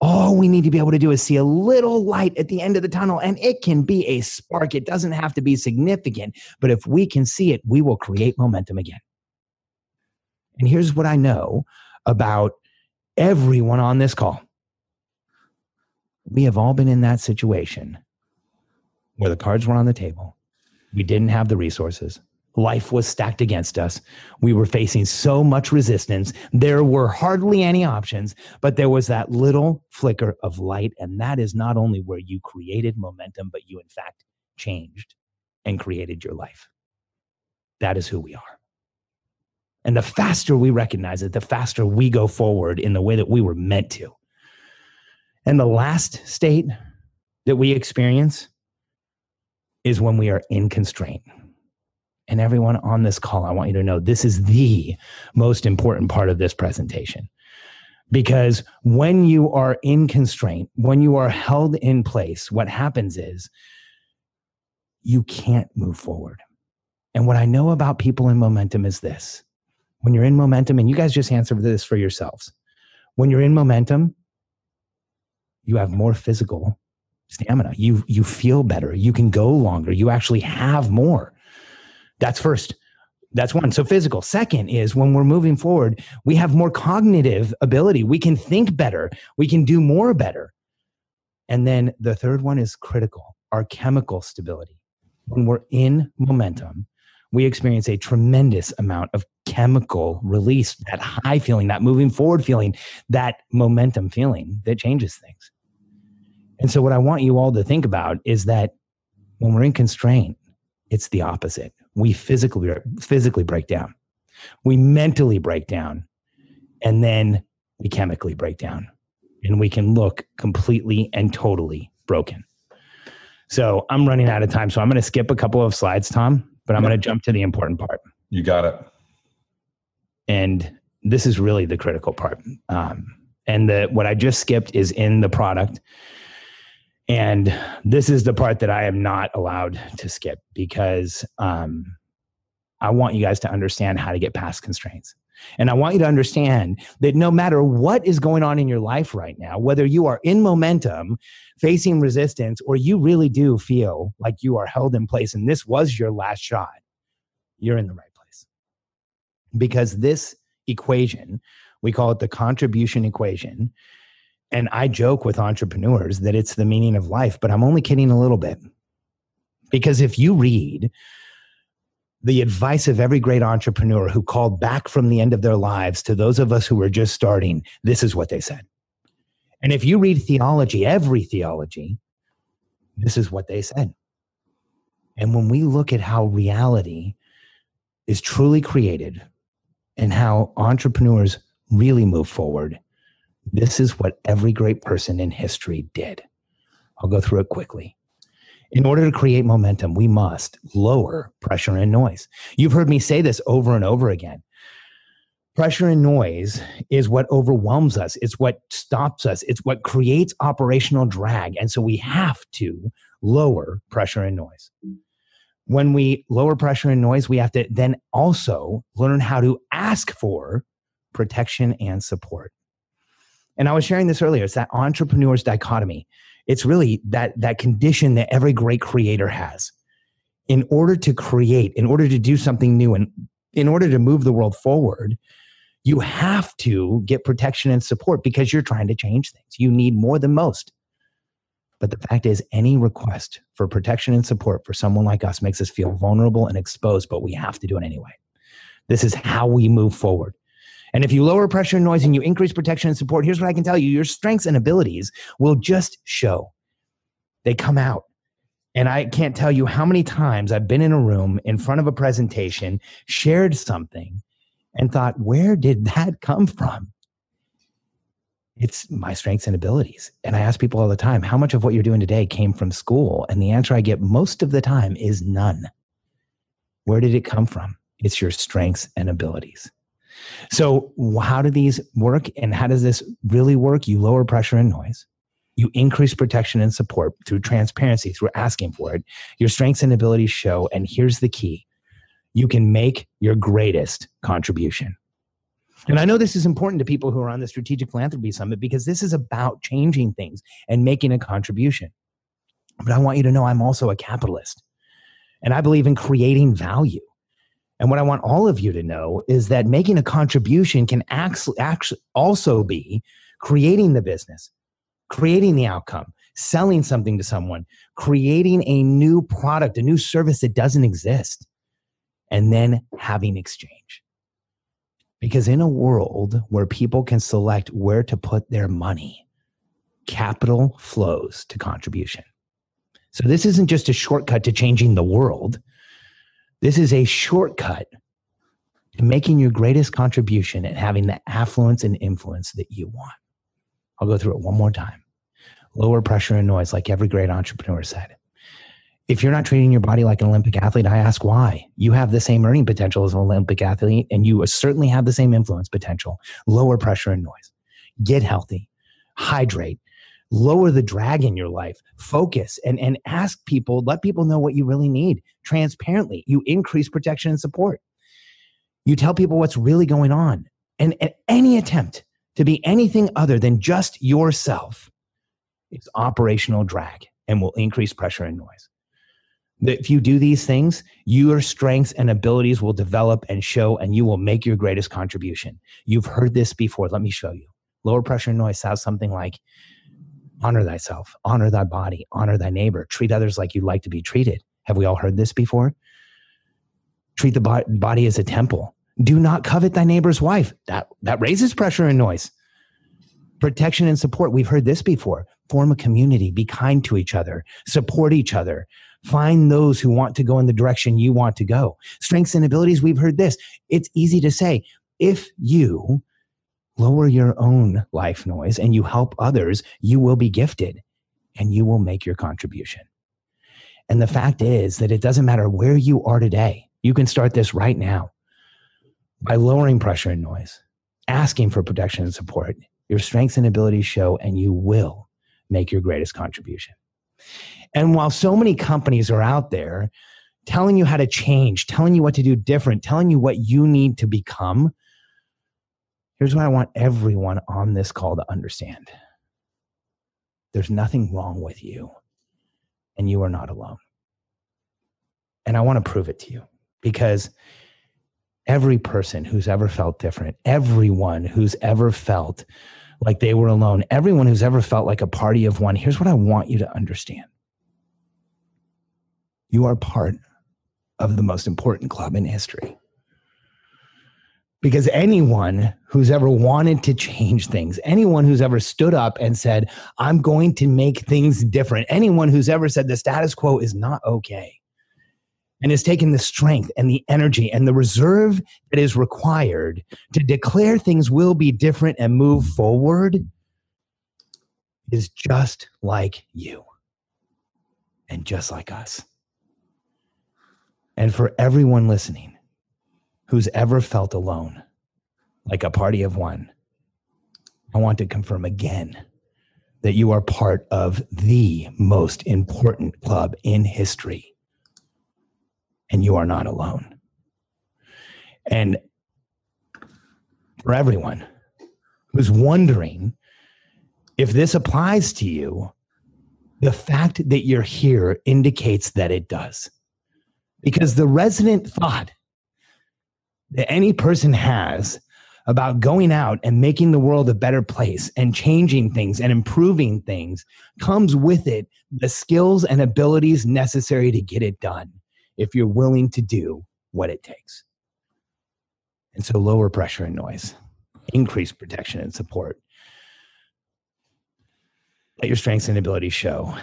all we need to be able to do is see a little light at the end of the tunnel, and it can be a spark. It doesn't have to be significant, but if we can see it, we will create momentum again. And here's what I know about everyone on this call we have all been in that situation where the cards were on the table, we didn't have the resources, Life was stacked against us. We were facing so much resistance. There were hardly any options, but there was that little flicker of light. And that is not only where you created momentum, but you, in fact, changed and created your life. That is who we are. And the faster we recognize it, the faster we go forward in the way that we were meant to. And the last state that we experience is when we are in constraint and everyone on this call, I want you to know this is the most important part of this presentation. Because when you are in constraint, when you are held in place, what happens is you can't move forward. And what I know about people in momentum is this when you're in momentum, and you guys just answer this for yourselves. When you're in momentum, you have more physical stamina. You you feel better. You can go longer. You actually have more. That's first. That's one. So physical. Second is when we're moving forward, we have more cognitive ability. We can think better. We can do more better. And then the third one is critical our chemical stability. When we're in momentum, we experience a tremendous amount of chemical release, that high feeling, that moving forward feeling, that momentum feeling that changes things. And so, what I want you all to think about is that when we're in constraint, it's the opposite. We physically physically break down. We mentally break down and then we chemically break down and we can look completely and totally broken. So I'm running out of time. So I'm going to skip a couple of slides, Tom, but I'm going to jump to the important part. You got it. And this is really the critical part. Um, and the, what I just skipped is in the product. And this is the part that I am not allowed to skip because um, I want you guys to understand how to get past constraints. And I want you to understand that no matter what is going on in your life right now, whether you are in momentum, facing resistance, or you really do feel like you are held in place and this was your last shot, you're in the right place. Because this equation, we call it the contribution equation, and I joke with entrepreneurs that it's the meaning of life, but I'm only kidding a little bit. Because if you read the advice of every great entrepreneur who called back from the end of their lives to those of us who were just starting, this is what they said. And if you read theology, every theology, this is what they said. And when we look at how reality is truly created and how entrepreneurs really move forward, this is what every great person in history did. I'll go through it quickly. In order to create momentum, we must lower pressure and noise. You've heard me say this over and over again. Pressure and noise is what overwhelms us. It's what stops us. It's what creates operational drag. And so we have to lower pressure and noise. When we lower pressure and noise, we have to then also learn how to ask for protection and support. And I was sharing this earlier. It's that entrepreneur's dichotomy. It's really that that condition that every great creator has. In order to create, in order to do something new, and in order to move the world forward, you have to get protection and support because you're trying to change things. You need more than most. But the fact is, any request for protection and support for someone like us makes us feel vulnerable and exposed, but we have to do it anyway. This is how we move forward. And if you lower pressure and noise and you increase protection and support, here's what I can tell you your strengths and abilities will just show. They come out. And I can't tell you how many times I've been in a room in front of a presentation, shared something, and thought, where did that come from? It's my strengths and abilities. And I ask people all the time, how much of what you're doing today came from school? And the answer I get most of the time is none. Where did it come from? It's your strengths and abilities. So, how do these work and how does this really work? You lower pressure and noise. You increase protection and support through transparency, through asking for it. Your strengths and abilities show. And here's the key you can make your greatest contribution. And I know this is important to people who are on the Strategic Philanthropy Summit because this is about changing things and making a contribution. But I want you to know I'm also a capitalist and I believe in creating value. And what I want all of you to know is that making a contribution can actually, also be creating the business, creating the outcome, selling something to someone, creating a new product, a new service that doesn't exist, and then having exchange. Because in a world where people can select where to put their money, capital flows to contribution. So this isn't just a shortcut to changing the world. This is a shortcut to making your greatest contribution and having the affluence and influence that you want. I'll go through it one more time. Lower pressure and noise, like every great entrepreneur said. If you're not treating your body like an Olympic athlete, I ask why. You have the same earning potential as an Olympic athlete, and you certainly have the same influence potential. Lower pressure and noise. Get healthy, hydrate, lower the drag in your life focus and and ask people let people know what you really need transparently. You increase protection and support. You tell people what's really going on and, and any attempt to be anything other than just yourself is operational drag and will increase pressure and noise. If you do these things your strengths and abilities will develop and show and you will make your greatest contribution. You've heard this before. Let me show you. Lower pressure and noise sounds something like honor thyself, honor thy body, honor thy neighbor, treat others like you'd like to be treated. Have we all heard this before? Treat the body as a temple. Do not covet thy neighbor's wife. That, that raises pressure and noise. Protection and support. We've heard this before. Form a community. Be kind to each other. Support each other. Find those who want to go in the direction you want to go. Strengths and abilities. We've heard this. It's easy to say. If you lower your own life noise and you help others, you will be gifted and you will make your contribution. And the fact is that it doesn't matter where you are today, you can start this right now by lowering pressure and noise, asking for protection and support. Your strengths and abilities show, and you will make your greatest contribution. And while so many companies are out there telling you how to change, telling you what to do different, telling you what you need to become, Here's what I want everyone on this call to understand. There's nothing wrong with you, and you are not alone. And I want to prove it to you because every person who's ever felt different, everyone who's ever felt like they were alone, everyone who's ever felt like a party of one, here's what I want you to understand. You are part of the most important club in history because anyone who's ever wanted to change things, anyone who's ever stood up and said, I'm going to make things different, anyone who's ever said the status quo is not okay, and has taken the strength and the energy and the reserve that is required to declare things will be different and move forward, is just like you and just like us. And for everyone listening, who's ever felt alone, like a party of one, I want to confirm again that you are part of the most important club in history. And you are not alone. And for everyone who's wondering if this applies to you, the fact that you're here indicates that it does. Because the resident thought that any person has about going out and making the world a better place and changing things and improving things comes with it the skills and abilities necessary to get it done if you're willing to do what it takes. And so lower pressure and noise, increase protection and support. Let your strengths and abilities show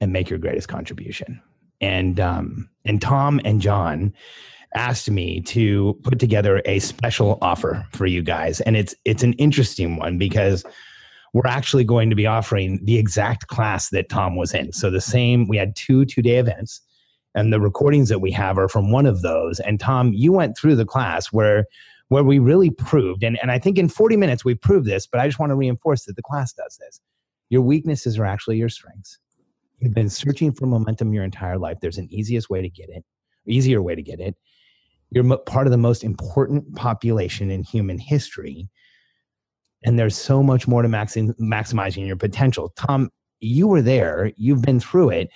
and make your greatest contribution. And um, and Tom and John asked me to put together a special offer for you guys and it's it's an interesting one because we're actually going to be offering the exact class that Tom was in. So the same we had two two-day events and the recordings that we have are from one of those and Tom you went through the class where where we really proved, and, and I think in 40 minutes we proved this, but I just want to reinforce that the class does this. Your weaknesses are actually your strengths. You've been searching for momentum your entire life. There's an easiest way to get it, easier way to get it. You're part of the most important population in human history. And there's so much more to maxi- maximizing your potential. Tom, you were there, you've been through it.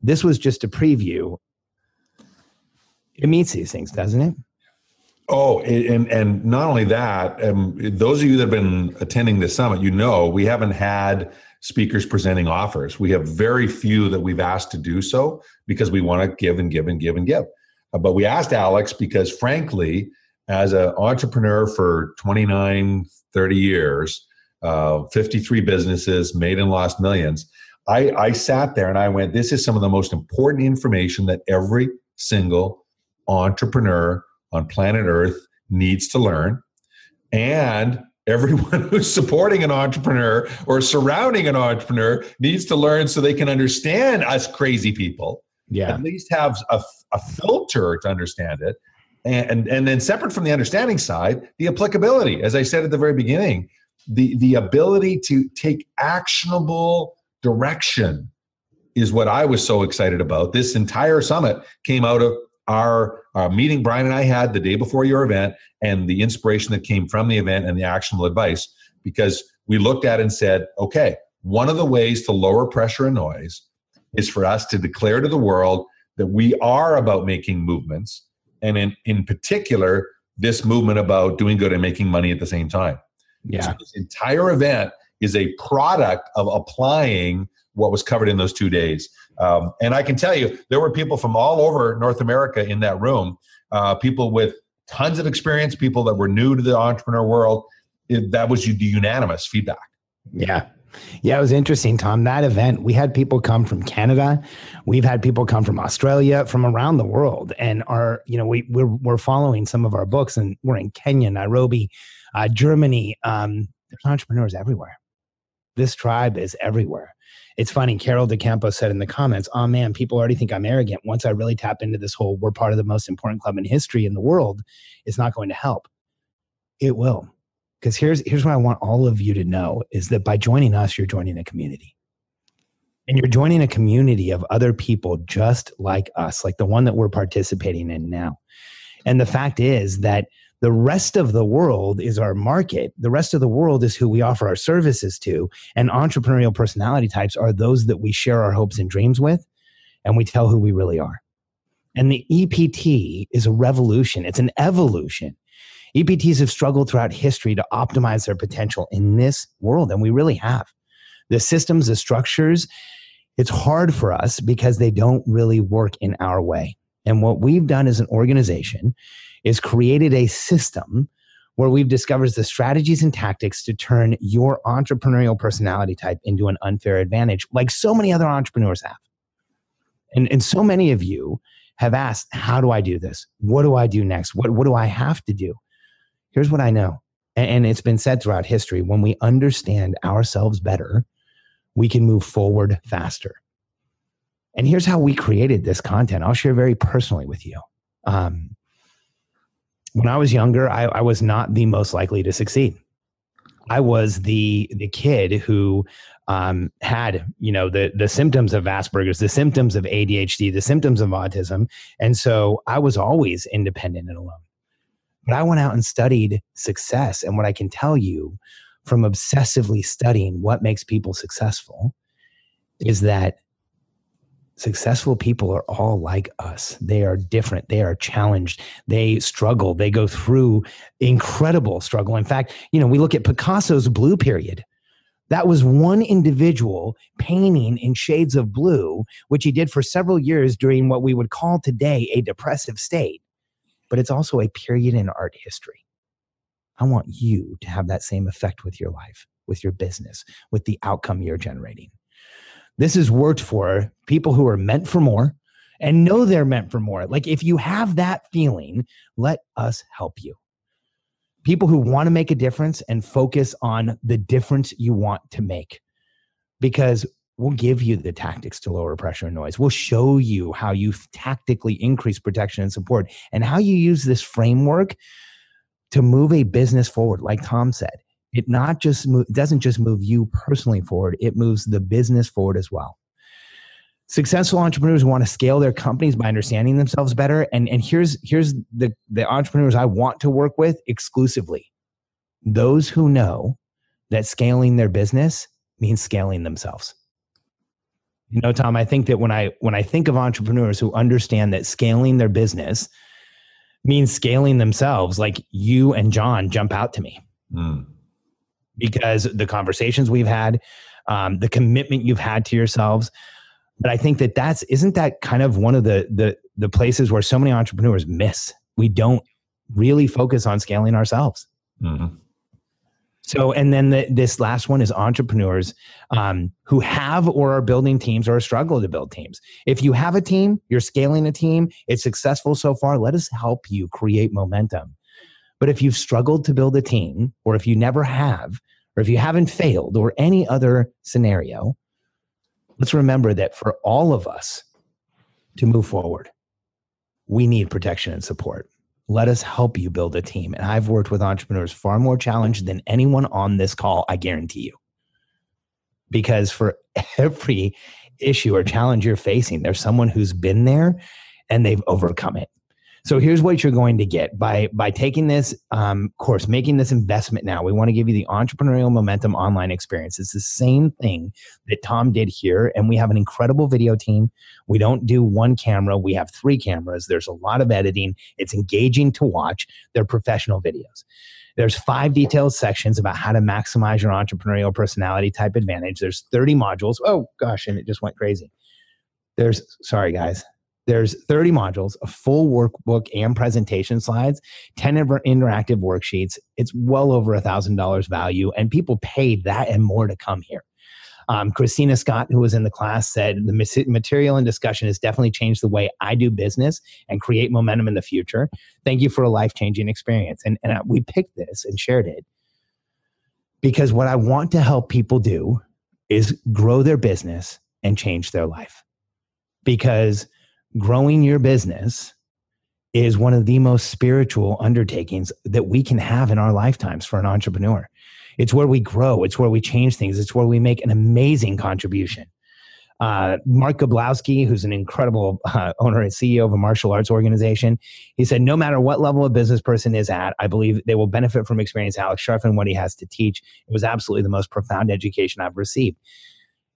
This was just a preview. It meets these things, doesn't it? Oh, and and not only that, um, those of you that have been attending the summit, you know we haven't had speakers presenting offers. We have very few that we've asked to do so because we want to give and give and give and give. Uh, but we asked Alex because, frankly, as an entrepreneur for 29, 30 years, uh, 53 businesses, made and lost millions, I, I sat there and I went, this is some of the most important information that every single entrepreneur on planet Earth needs to learn. And [laughs] everyone who's supporting an entrepreneur or surrounding an entrepreneur needs to learn so they can understand us crazy people. Yeah. At least have a, a filter to understand it. And, and then separate from the understanding side, the applicability. As I said at the very beginning, the, the ability to take actionable direction is what I was so excited about. This entire summit came out of our, our meeting Brian and I had the day before your event and the inspiration that came from the event and the actionable advice because we looked at it and said, okay, one of the ways to lower pressure and noise is for us to declare to the world that we are about making movements. And in, in particular, this movement about doing good and making money at the same time. Yeah. So this entire event is a product of applying what was covered in those two days. Um, and I can tell you, there were people from all over North America in that room, uh, people with tons of experience, people that were new to the entrepreneur world. It, that was the unanimous feedback. Yeah. Yeah, it was interesting, Tom. That event, we had people come from Canada, we've had people come from Australia, from around the world, and are you know we we're, we're following some of our books, and we're in Kenya, Nairobi, uh, Germany. Um, there's entrepreneurs everywhere. This tribe is everywhere it's funny. Carol DeCampo said in the comments, "Oh man, people already think I'm arrogant. Once I really tap into this whole, we're part of the most important club in history in the world, it's not going to help." It will, because here's here's what I want all of you to know: is that by joining us, you're joining a community, and you're joining a community of other people just like us, like the one that we're participating in now. And the fact is that the rest of the world is our market. The rest of the world is who we offer our services to. And entrepreneurial personality types are those that we share our hopes and dreams with, and we tell who we really are. And the EPT is a revolution, it's an evolution. EPTs have struggled throughout history to optimize their potential in this world, and we really have. The systems, the structures, it's hard for us because they don't really work in our way. And what we've done as an organization is created a system where we've discovered the strategies and tactics to turn your entrepreneurial personality type into an unfair advantage, like so many other entrepreneurs have. And, and so many of you have asked, How do I do this? What do I do next? What, what do I have to do? Here's what I know. And, it's been said throughout history when we understand ourselves better, we can move forward faster. And here's how we created this content. I'll share very personally with you. Um, when I was younger, I, I was not the most likely to succeed. I was the the kid who um, had you know the the symptoms of Asperger's, the symptoms of ADHD, the symptoms of autism, and so I was always independent and alone. But I went out and studied success, and what I can tell you from obsessively studying what makes people successful is that successful people are all like us. They are different. They are challenged. They struggle. They go through incredible struggle. In fact, you know, we look at Picasso's blue period. That was one individual painting in shades of blue, which he did for several years during what we would call today a depressive state. But it's also a period in art history. I want you to have that same effect with your life, with your business, with the outcome you're generating. This has worked for people who are meant for more and know they're meant for more. Like if you have that feeling, let us help you. People who want to make a difference and focus on the difference you want to make. Because we'll give you the tactics to lower pressure and noise. We'll show you how you tactically increase protection and support and how you use this framework to move a business forward, like Tom said. It not just doesn't just move you personally forward, it moves the business forward as well. Successful entrepreneurs want to scale their companies by understanding themselves better. And, and here's here's the, the entrepreneurs I want to work with exclusively. Those who know that scaling their business means scaling themselves. You know, Tom, I think that when I when I think of entrepreneurs who understand that scaling their business means scaling themselves, like you and John jump out to me. Mm. Because the conversations we've had, um, the commitment you've had to yourselves, but I think that that's isn't that kind of one of the the the places where so many entrepreneurs miss. We don't really focus on scaling ourselves. Mm-hmm. So, and then the, this last one is entrepreneurs um, who have or are building teams or struggle to build teams. If you have a team, you're scaling a team, it's successful so far, let us help you create momentum. But if you've struggled to build a team, or if you never have, or if you haven't failed, or any other scenario, let's remember that for all of us to move forward, we need protection and support. Let us help you build a team. And I've worked with entrepreneurs far more challenged than anyone on this call, I guarantee you. Because for [laughs] every issue or challenge you're facing, there's someone who's been there and they've overcome it. So here's what you're going to get by by taking this um, course, making this investment now. We want to give you the entrepreneurial momentum online experience. It's the same thing that Tom did here, and we have an incredible video team. We don't do one camera; we have three cameras. There's a lot of editing. It's engaging to watch. They're professional videos. There's five detailed sections about how to maximize your entrepreneurial personality type advantage. There's 30 modules. Oh gosh, and it just went crazy. There's sorry guys. There's 30 modules, a full workbook and presentation slides, 10 interactive worksheets. It's well over a thousand dollars value, and people paid that and more to come here. Um, Christina Scott, who was in the class, said the material and discussion has definitely changed the way I do business and create momentum in the future. Thank you for a life changing experience. And, and we picked this and shared it because what I want to help people do is grow their business and change their life. Because growing your business is one of the most spiritual undertakings that we can have in our lifetimes for an entrepreneur. It's where we grow, it's where we change things, it's where we make an amazing contribution. Uh, Mark Goblowski, who's an incredible uh, owner and CEO of a martial arts organization, he said, No matter what level a business person is at, I believe they will benefit from experience Alex Charfen and what he has to teach. It was absolutely the most profound education I've received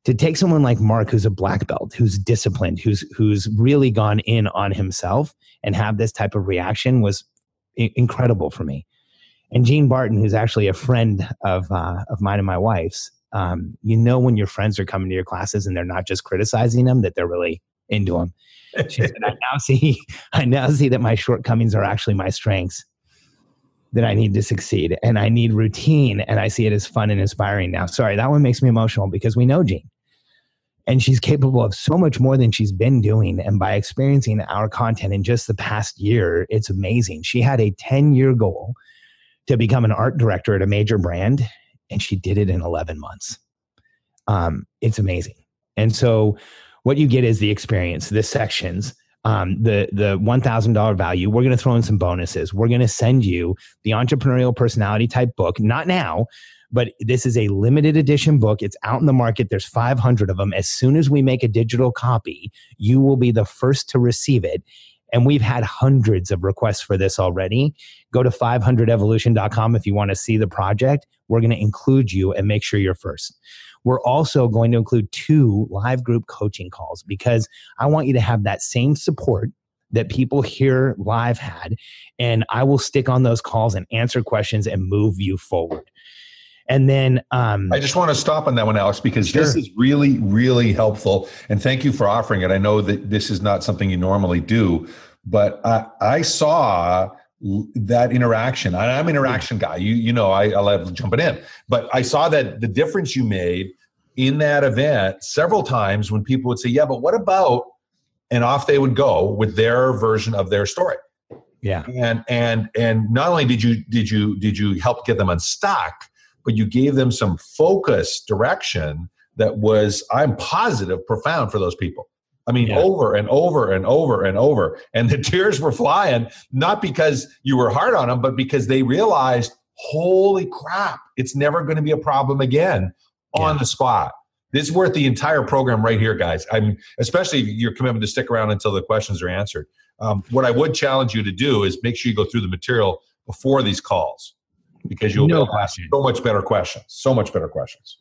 to take someone like Mark, who's a black belt, who's disciplined, who's who's really gone in on himself, and have this type of reaction was I- incredible for me. And Gene Barton, who's actually a friend of uh, of mine and my wife's, um, you know when your friends are coming to your classes and they're not just criticizing them, that they're really into them. She said, "I now see, [laughs] I now see that my shortcomings are actually my strengths." that I need to succeed and I need routine and I see it as fun and inspiring now. Sorry, that one makes me emotional because we know Gene and she's capable of so much more than she's been doing and by experiencing our content in just the past year it's amazing she had a 10 year goal to become an art director at a major brand and she did it in 11 months um, it's amazing and so what you get is the experience the sections um, the the one thousand dollar value. We're going to throw in some bonuses. We're going to send you the entrepreneurial personality type book. Not now, but this is a limited edition book. It's out in the market. There's 500 of them. As soon as we make a digital copy, you will be the first to receive it. And we've had hundreds of requests for this already. Go to 500evolution.com if you want to see the project. We're going to include you and make sure you're first. We're also going to include two live group coaching calls because I want you to have that same support that people here live had. And I will stick on those calls and answer questions and move you forward. And then um, I just want to stop on that one, Alex, because sure. this is really, really helpful. And thank you for offering it. I know that this is not something you normally do, but I, I saw that interaction. I'm an interaction guy. You you know I, I love jumping in, but I saw that the difference you made in that event several times when people would say, "Yeah, but what about?" and off they would go with their version of their story. Yeah. And and and not only did you did you did you help get them unstuck, but you gave them some focus direction that was, I'm positive, profound for those people. I mean, Yeah. over and over and over and over. And the [laughs] tears were flying, not because you were hard on them, but because they realized, holy crap, it's never going to be a problem again on the spot. This is worth the entire program right here, guys. I'm especially your commitment to stick around until the questions are answered. Um, what I would challenge you to do is make sure you go through the material before these calls because you'll No ask question. so much better questions. So much better questions.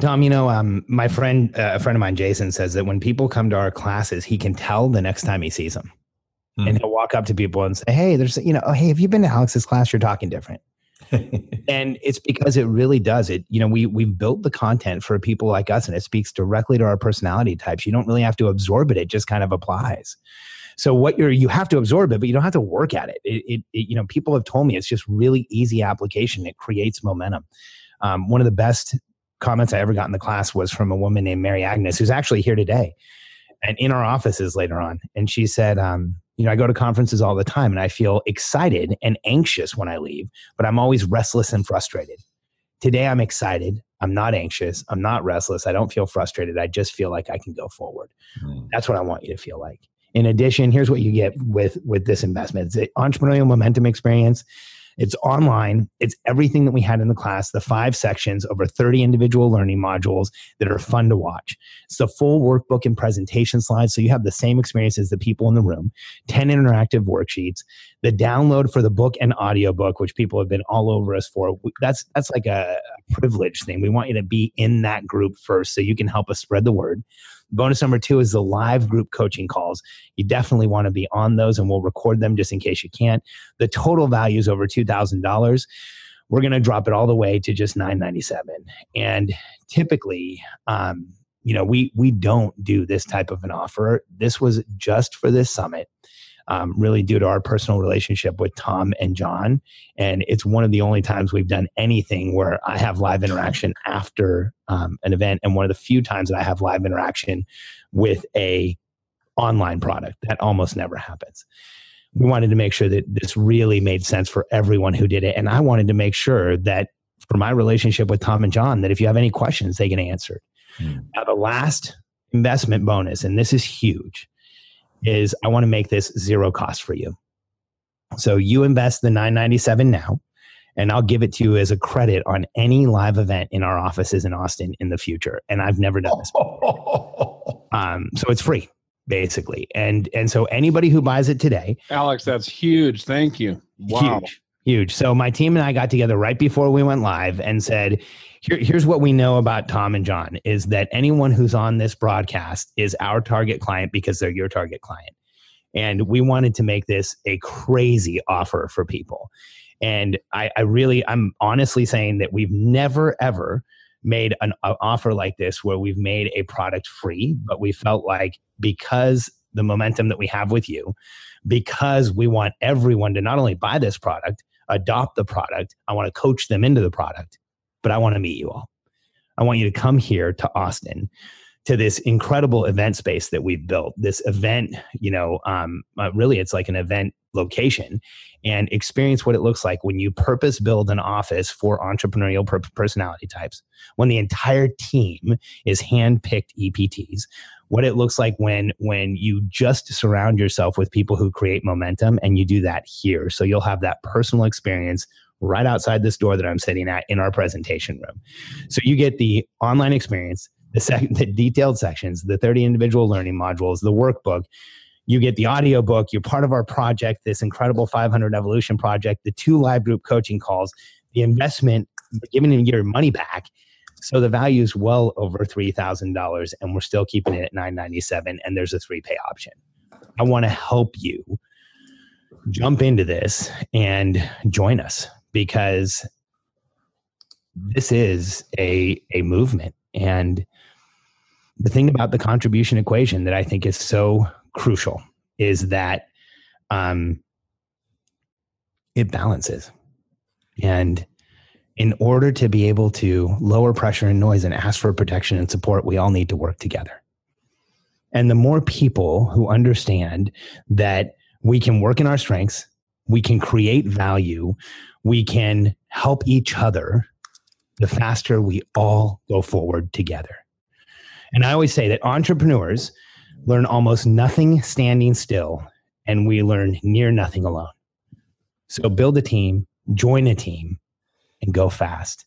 Tom, you know, um, my friend, uh, a friend of mine, Jason, says that when people come to our classes, he can tell the next time he sees them, Hmm. and he'll walk up to people and say, "Hey, there's, you know, oh, hey, have you been to Alex's class? You're talking different." [laughs] and it's because it really does it you know we we've built the content for people like us and it speaks directly to our personality types you don't really have to absorb it it just kind of applies so what you're you have to absorb it but you don't have to work at it it, it, it you know people have told me it's just really easy application it creates momentum um, one of the best comments i ever got in the class was from a woman named mary agnes who's actually here today and in our offices later on and she said um, you know i go to conferences all the time and i feel excited and anxious when i leave but I'm always restless and frustrated. Today, I'm excited. I'm not anxious. I'm not restless. I don't feel frustrated. I just feel like I can go forward. Hmm. That's what I want you to feel like. In addition, here's what you get with with this investment: it's an entrepreneurial momentum experience. It's online. It's everything that we had in the class. The five sections over 30 individual learning modules that are fun to watch. It's the full workbook and presentation slides, so you have the same experience as the people in the room. 10 interactive worksheets the download for the book and audiobook which people have been all over us for that's that's like a privilege thing we want you to be in that group first so you can help us spread the word bonus number two is the live group coaching calls. You definitely want to be on those and we'll record them just in case you can't. The total value is over $2000 we're going to drop it all the way to just 997 and typically um, you know we we don't do this type of an offer. This was just for this summit um, really due to our personal relationship with Tom and John. And it's one of the only times we've done anything where I have live interaction after um, an event, and one of the few times that I have live interaction with a online product. That almost never happens. We wanted to make sure that this really made sense for everyone who did it, and I wanted to make sure that for my relationship with Tom and John, that if you have any questions, they can answer. Hmm. Now, the last investment bonus, and this is huge, is I want to make this zero cost for you. So you invest the 997 now, and I'll give it to you as a credit on any live event in our offices in Austin in the future. And I've never done this. [laughs] Um, so it's free, basically. And and so anybody who buys it today, Alex, that's huge. Thank you. Wow. Huge, huge. So my team and I got together right before we went live and said, Here, here's what we know about Tom and John is that anyone who's on this broadcast is our target client because they're your target client. And we wanted to make this a crazy offer for people. And I, I really, I'm honestly saying that we've never, ever made an a offer like this where we've made a product free, but we felt like because the momentum that we have with you, because we want everyone to not only buy this product, adopt the product, I want to coach them into the product, but I want to meet you all. I want you to come here to Austin to this incredible event space that we've built. This event, you know, um, uh, really it's like an event location and experience what it looks like when you purpose build an office for entrepreneurial per- personality types, when the entire team is hand-picked EPTs, what it looks like when when you just surround yourself with people who create momentum and you do that here. So you'll have that personal experience right outside this door that I'm sitting at in our presentation room. So you get the online experience, the, sec- the detailed sections, the 30 individual learning modules, the workbook. You get the audio book. You're part of our project, this incredible 500 Evolution project, the two live group coaching calls, the investment, giving you your money back. So the value is well over $3,000 and we're still keeping it at 997 and there's a three pay option. I want to help you jump into this and join us because this is a a movement and the thing about the contribution equation that I think is so crucial is that um, it balances. And in order to be able to lower pressure and noise and ask for protection and support, we all need to work together. And the more people who understand that we can work in our strengths, we can create value, we can help each other, the faster we all go forward together. And I always say that entrepreneurs learn almost nothing standing still, and we learn near nothing alone. So build a team, join a team, and go fast.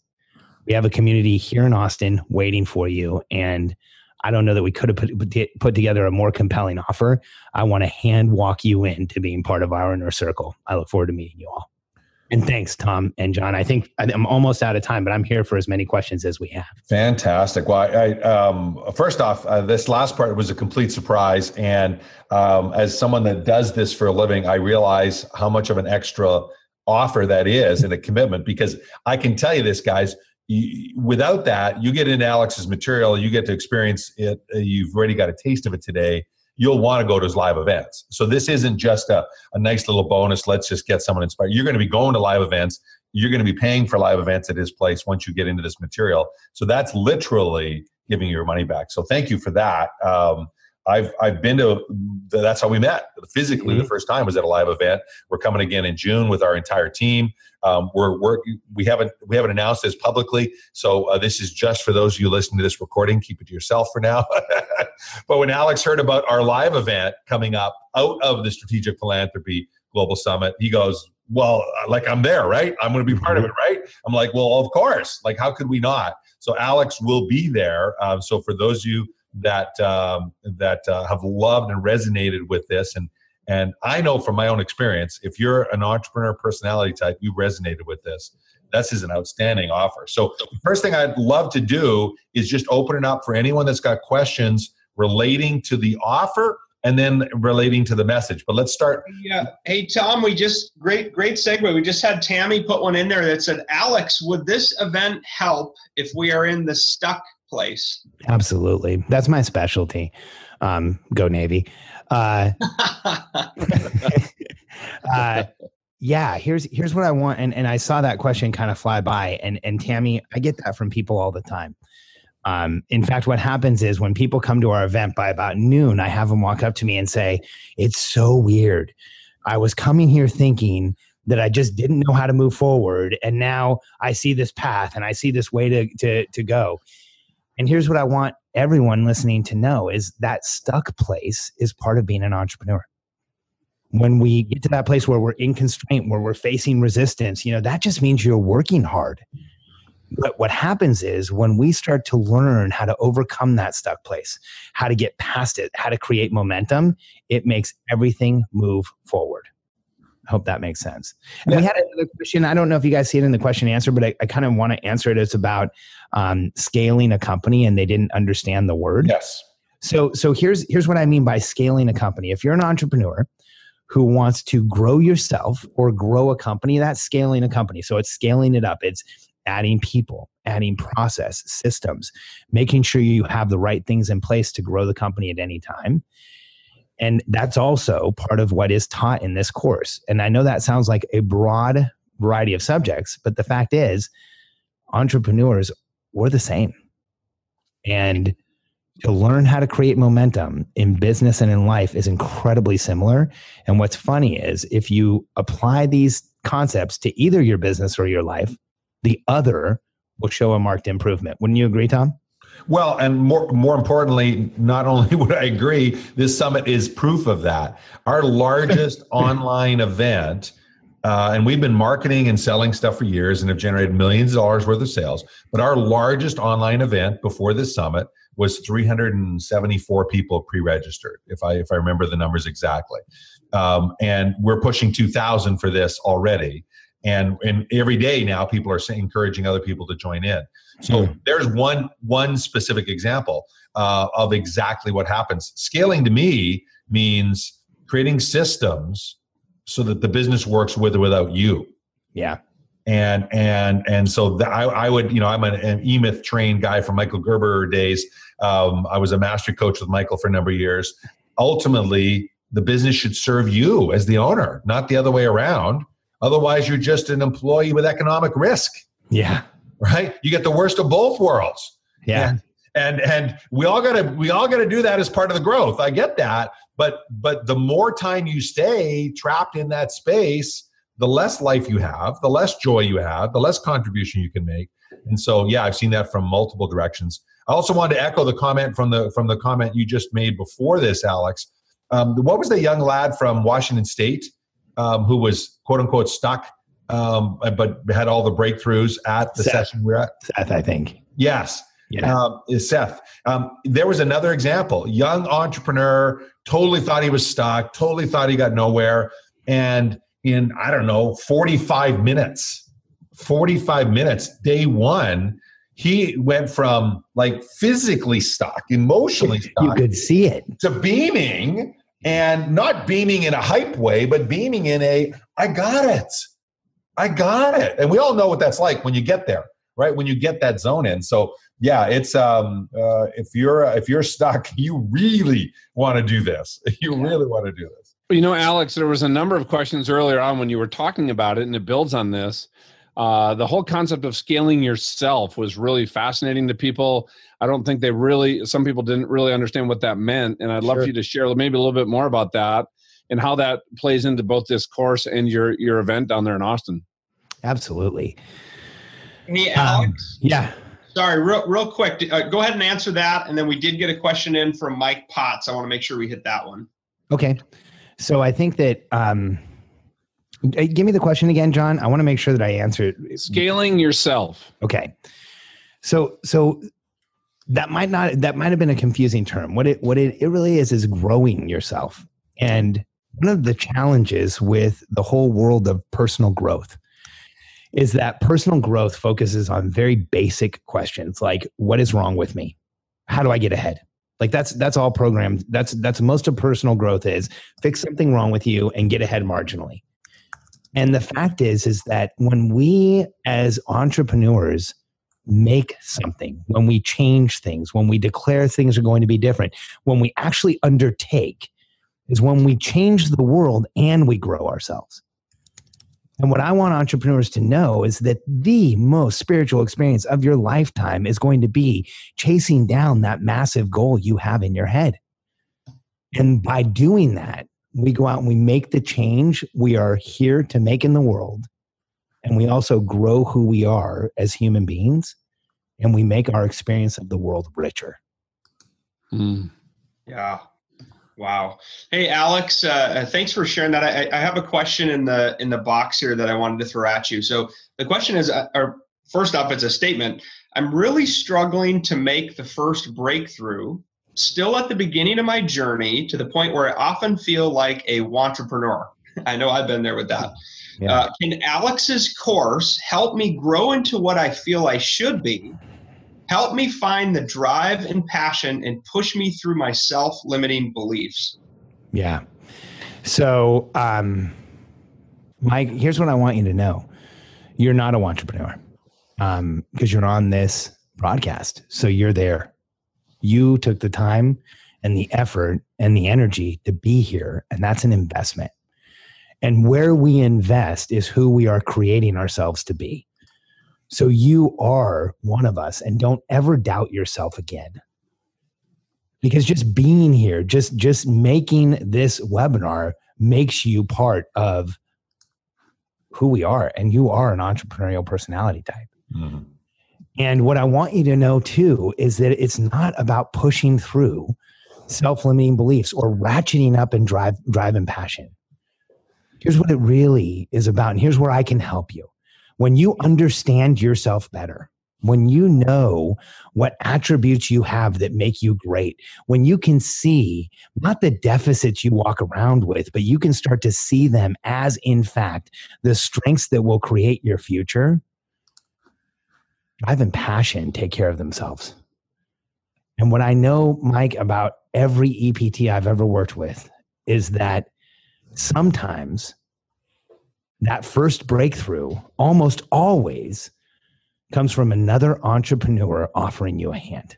We have a community here in Austin waiting for you. And I don't know that we could have put, put together a more compelling offer. I want to hand walk you into being part of our inner circle. I look forward to meeting you all. And thanks, Tom and John. I think I'm almost out of time, but I'm here for as many questions as we have. Fantastic. Well, I, um, first off, uh, this last part was a complete surprise. And um, as someone that does this for a living, I realize how much of an extra offer that is and a commitment because I can tell you this, guys. You, without that, you get into Alex's material, you get to experience it. Uh, you've already got a taste of it today you'll want to go to his live events. So this isn't just a, a nice little bonus. Let's just get someone inspired. You're going to be going to live events. You're going to be paying for live events at his place once you get into this material. So that's literally giving your money back. So thank you for that. Um, I've I've been to that's how we met physically mm-hmm. the first time was at a live event. We're coming again in June with our entire team. Um, we're. We haven't we haven't announced this publicly, so uh, this is just for those of you listening to this recording. Keep it to yourself for now. [laughs] but when Alex heard about our live event coming up out of the Strategic Philanthropy Global Summit, he goes, "Well, like I'm there, right? I'm going to be part of mm-hmm. it, right?" I'm like, "Well, of course. Like, how could we not?" So Alex will be there. Um, so for those of you that um, that uh, have loved and resonated with this and and I know from my own experience, if you're an entrepreneur personality type, you resonated with this. This is an outstanding offer. So the first thing I'd love to do is just open it up for anyone that's got questions relating to the offer and then relating to the message. But let's start. Yeah. Hey Tom, we just great great segue. We just had Tammy put one in there that said, Alex, would this event help if we are in the stuck place. Absolutely. That's my specialty. Um, go Navy. Uh, [laughs] uh, yeah, here's here's what I want. And and I saw that question kind of fly by. And and Tammy, I get that from people all the time. Um, in fact, what happens is when people come to our event by about noon, I have them walk up to me and say, It's so weird. I was coming here thinking that I just didn't know how to move forward. And now I see this path and I see this way to, to, to go. And here's what I want everyone listening to know is that stuck place is part of being an entrepreneur. When we get to that place where we're in constraint, where we're facing resistance, you know, that just means you're working hard. But what happens is when we start to learn how to overcome that stuck place, how to get past it, how to create momentum, it makes everything move forward. Hope that makes sense. And yeah. we had another question. I don't know if you guys see it in the question answer, but I, I kind of want to answer it. It's about um, scaling a company, and they didn't understand the word. Yes. So, so here's here's what I mean by scaling a company. If you're an entrepreneur who wants to grow yourself or grow a company, that's scaling a company. So it's scaling it up. It's adding people, adding process, systems, making sure you have the right things in place to grow the company at any time. And that's also part of what is taught in this course. And I know that sounds like a broad variety of subjects, but the fact is, entrepreneurs, we're the same. And to learn how to create momentum in business and in life is incredibly similar. And what's funny is if you apply these concepts to either your business or your life, the other will show a marked improvement. Wouldn't you agree, Tom? Well, and more more importantly, not only [laughs] would I agree, this summit is proof of that. Our largest [laughs] online event, uh, and we've been marketing and selling stuff for years and have generated millions of dollars worth of sales. But our largest online event before this summit was 374 people pre-registered, if I if I remember the numbers exactly. Um, and we're pushing 2,000 for this already. And, and every day now, people are saying, encouraging other people to join in. So there's one one specific example uh, of exactly what happens. Scaling to me means creating systems so that the business works with or without you. Yeah. And and and so I, I would you know I'm an, an E-Myth trained guy from Michael Gerber days. Um, I was a master coach with Michael for a number of years. Ultimately, the business should serve you as the owner, not the other way around. Otherwise, you're just an employee with economic risk. Yeah right? You get the worst of both worlds. Yeah. And and, and we all gotta we all gotta do that as part of the growth. I get that. But but the more time you stay trapped in that space, the less life you have, the less joy you have, the less contribution you can make. And so yeah, I've seen that from multiple directions. I also wanted to echo the comment from the from the comment you just made before this, Alex. Um, what was the young lad from Washington State um, who was quote unquote stuck, um, but had all the breakthroughs at the Seth. session we're at? Seth, I think. Yes. Yeah. Um, is Seth. Um, there was another example. Young entrepreneur, totally thought he was stuck, totally thought he got nowhere. And in, I don't know, 45 minutes, 45 minutes, day one, he went from like physically stuck, emotionally stuck. You could see it. to beaming and not beaming in a hype way, but beaming in a, I got it. I got it. And we all know what that's like when you get there, right? When you get that zone in. So yeah, it's um uh, if you're if you're stuck, [laughs] you really want to do this. [laughs] You really want to do this. You know, Alex, there was a number of questions earlier on when you were talking about it, and it builds on this. Uh, the whole concept of scaling yourself was really fascinating to people. I don't think they really, some people didn't really understand what that meant. And I'd love Sure. for you to share maybe a little bit more about that and how that plays into both this course and your, your event down there in Austin. Absolutely. Hey, Um, Alex. yeah. Sorry, real, real quick. Uh, go ahead and answer that. And then we did get a question in from Mike Potts. I want to make sure we hit that one. Okay. So I think that um uh, give me the question again, John. I want to make sure that I answer it. Scaling yourself. Okay. So so that might not that might have been a confusing term. What it what it, it really is is growing yourself. And one of the challenges with the whole world of personal growth is that personal growth focuses on very basic questions like what is wrong with me? How do I get ahead? Like that's that's all programmed. That's that's most of personal growth is fix something wrong with you and get ahead marginally. And the fact is is that when we as entrepreneurs make something, when we change things, when we declare things are going to be different, when we actually undertake is when we change the world and we grow ourselves. And what I want entrepreneurs to know is that the most spiritual experience of your lifetime is going to be chasing down that massive goal you have in your head. And by doing that, we go out and we make the change we are here to make in the world. And we also grow who we are as human beings. And we make our experience of the world richer. Mm. Yeah. Wow. Hey, Alex. Uh, thanks for sharing that. I, I have a question in the in the box here that I wanted to throw at you. So the question is, uh, or first off, it's a statement. I'm really struggling to make the first breakthrough. Still at the beginning of my journey, to the point where I often feel like a entrepreneur. [laughs] I know I've been there with that. Yeah. Uh, can Alex's course help me grow into what I feel I should be? Help me find the drive and passion and push me through my self limiting beliefs. Yeah. So, um, Mike, here's what I want you to know you're not an entrepreneur um, because you're on this broadcast. So you're there. You took the time and the effort and the energy to be here, and that's an investment. And where we invest is who we are creating ourselves to be. So you are one of us, and don't ever doubt yourself again. Because just being here just just making this webinar makes you part of who we are and you are an entrepreneurial personality type. Mm-hmm. And what i want you to know too is that it's not about pushing through self-limiting beliefs or ratcheting up and drive drive and passion here's what it really is about and here's where i can help you when you understand yourself better when you know what attributes you have that make you great, when you can see not the deficits you walk around with, but you can start to see them as, in fact, the strengths that will create your future, drive and passion take care of themselves. And what I know, Mike, about every EPT I've ever worked with is that sometimes that first breakthrough almost always comes from another entrepreneur offering you a hand.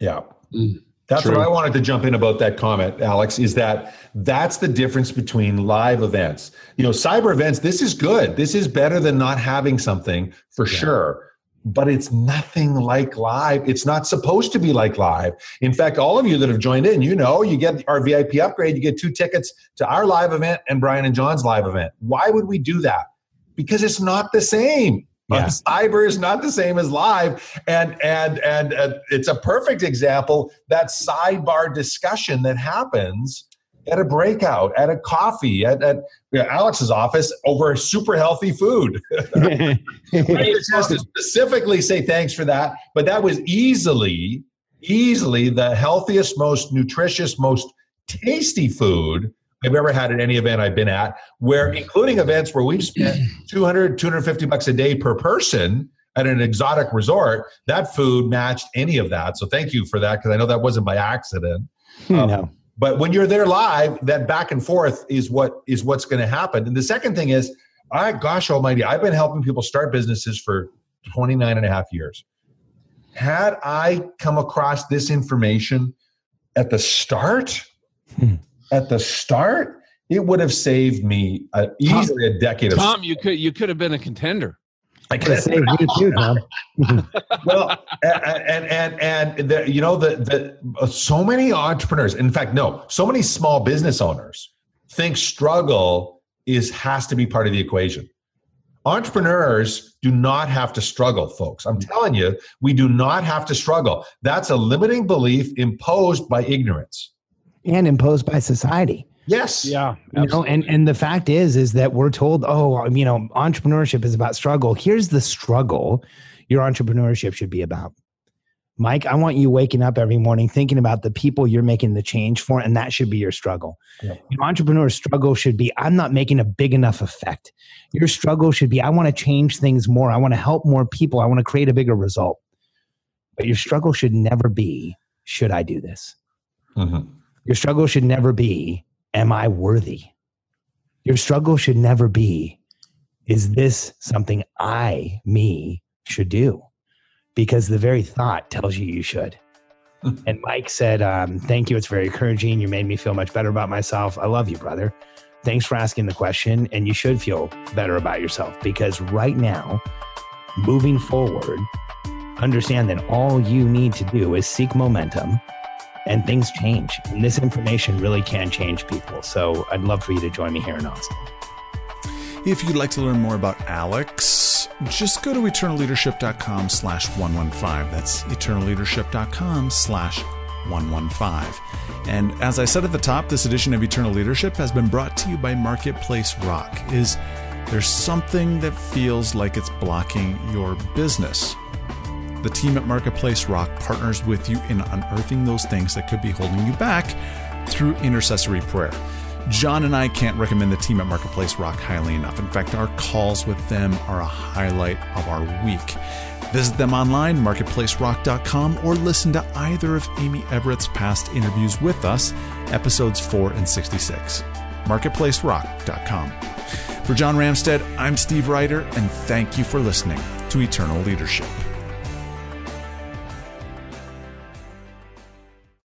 Yeah. Mm, That's true. what I wanted to jump in about that comment, Alex, is that that's the difference between live events. You know, cyber events, this is good. This is better than not having something for Yeah. sure. But it's nothing like live. It's not supposed to be like live. In fact, all of you that have joined in, you know, you get our VIP upgrade, you get two tickets to our live event and Brian and John's live event. Why would we do that? Because it's not the same. Yeah. cyber is not the same as live, and and and uh, it's a perfect example that sidebar discussion that happens at a breakout, at a coffee, at, at Alex's office over super healthy food. [laughs] I [laughs] just to specifically say thanks for that, but that was easily, easily the healthiest, most nutritious, most tasty food I've ever had at any event I've been at, where including events where we've spent [clears throat] 200, 250 bucks a day per person at an exotic resort, that food matched any of that. So thank you for that because I know that wasn't by accident. Um, no. But when you're there live, that back and forth is what is what's going to happen. And the second thing is, I gosh almighty, I've been helping people start businesses for 29 and a half years. Had I come across this information at the start, hmm at the start, it would have saved me uh, easily a decade Tom, of. Tom, you could you could have been a contender. I have saved you too, Tom. [laughs] well, and and and the, you know the the so many entrepreneurs. In fact, no, so many small business owners think struggle is has to be part of the equation. Entrepreneurs do not have to struggle, folks. I'm telling you, we do not have to struggle. That's a limiting belief imposed by ignorance and imposed by society. Yes. Yeah. You know, and and the fact is, is that we're told, oh, you know, entrepreneurship is about struggle. Here's the struggle your entrepreneurship should be about. Mike, I want you waking up every morning thinking about the people you're making the change for, and that should be your struggle. Yeah. Your entrepreneur struggle should be I'm not making a big enough effect. Your struggle should be I want to change things more. I want to help more people. I want to create a bigger result. But your struggle should never be should I do this? Mm-hmm. Your struggle should never be, Am I worthy? Your struggle should never be, Is this something I, me, should do? Because the very thought tells you you should. [laughs] and Mike said, um, Thank you. It's very encouraging. You made me feel much better about myself. I love you, brother. Thanks for asking the question. And you should feel better about yourself because right now, moving forward, understand that all you need to do is seek momentum and things change. And this information really can change people. So I'd love for you to join me here in Austin. If you'd like to learn more about Alex, just go to eternalleadership.com slash 115. That's eternalleadership.com slash 115. And as I said at the top, this edition of Eternal Leadership has been brought to you by Marketplace Rock. Is there something that feels like it's blocking your business? The team at Marketplace Rock partners with you in unearthing those things that could be holding you back through intercessory prayer. John and I can't recommend the team at Marketplace Rock highly enough. In fact, our calls with them are a highlight of our week. Visit them online, marketplacerock.com, or listen to either of Amy Everett's past interviews with us, episodes 4 and 66. marketplacerock.com. For John Ramstead, I'm Steve Ryder, and thank you for listening to Eternal Leadership.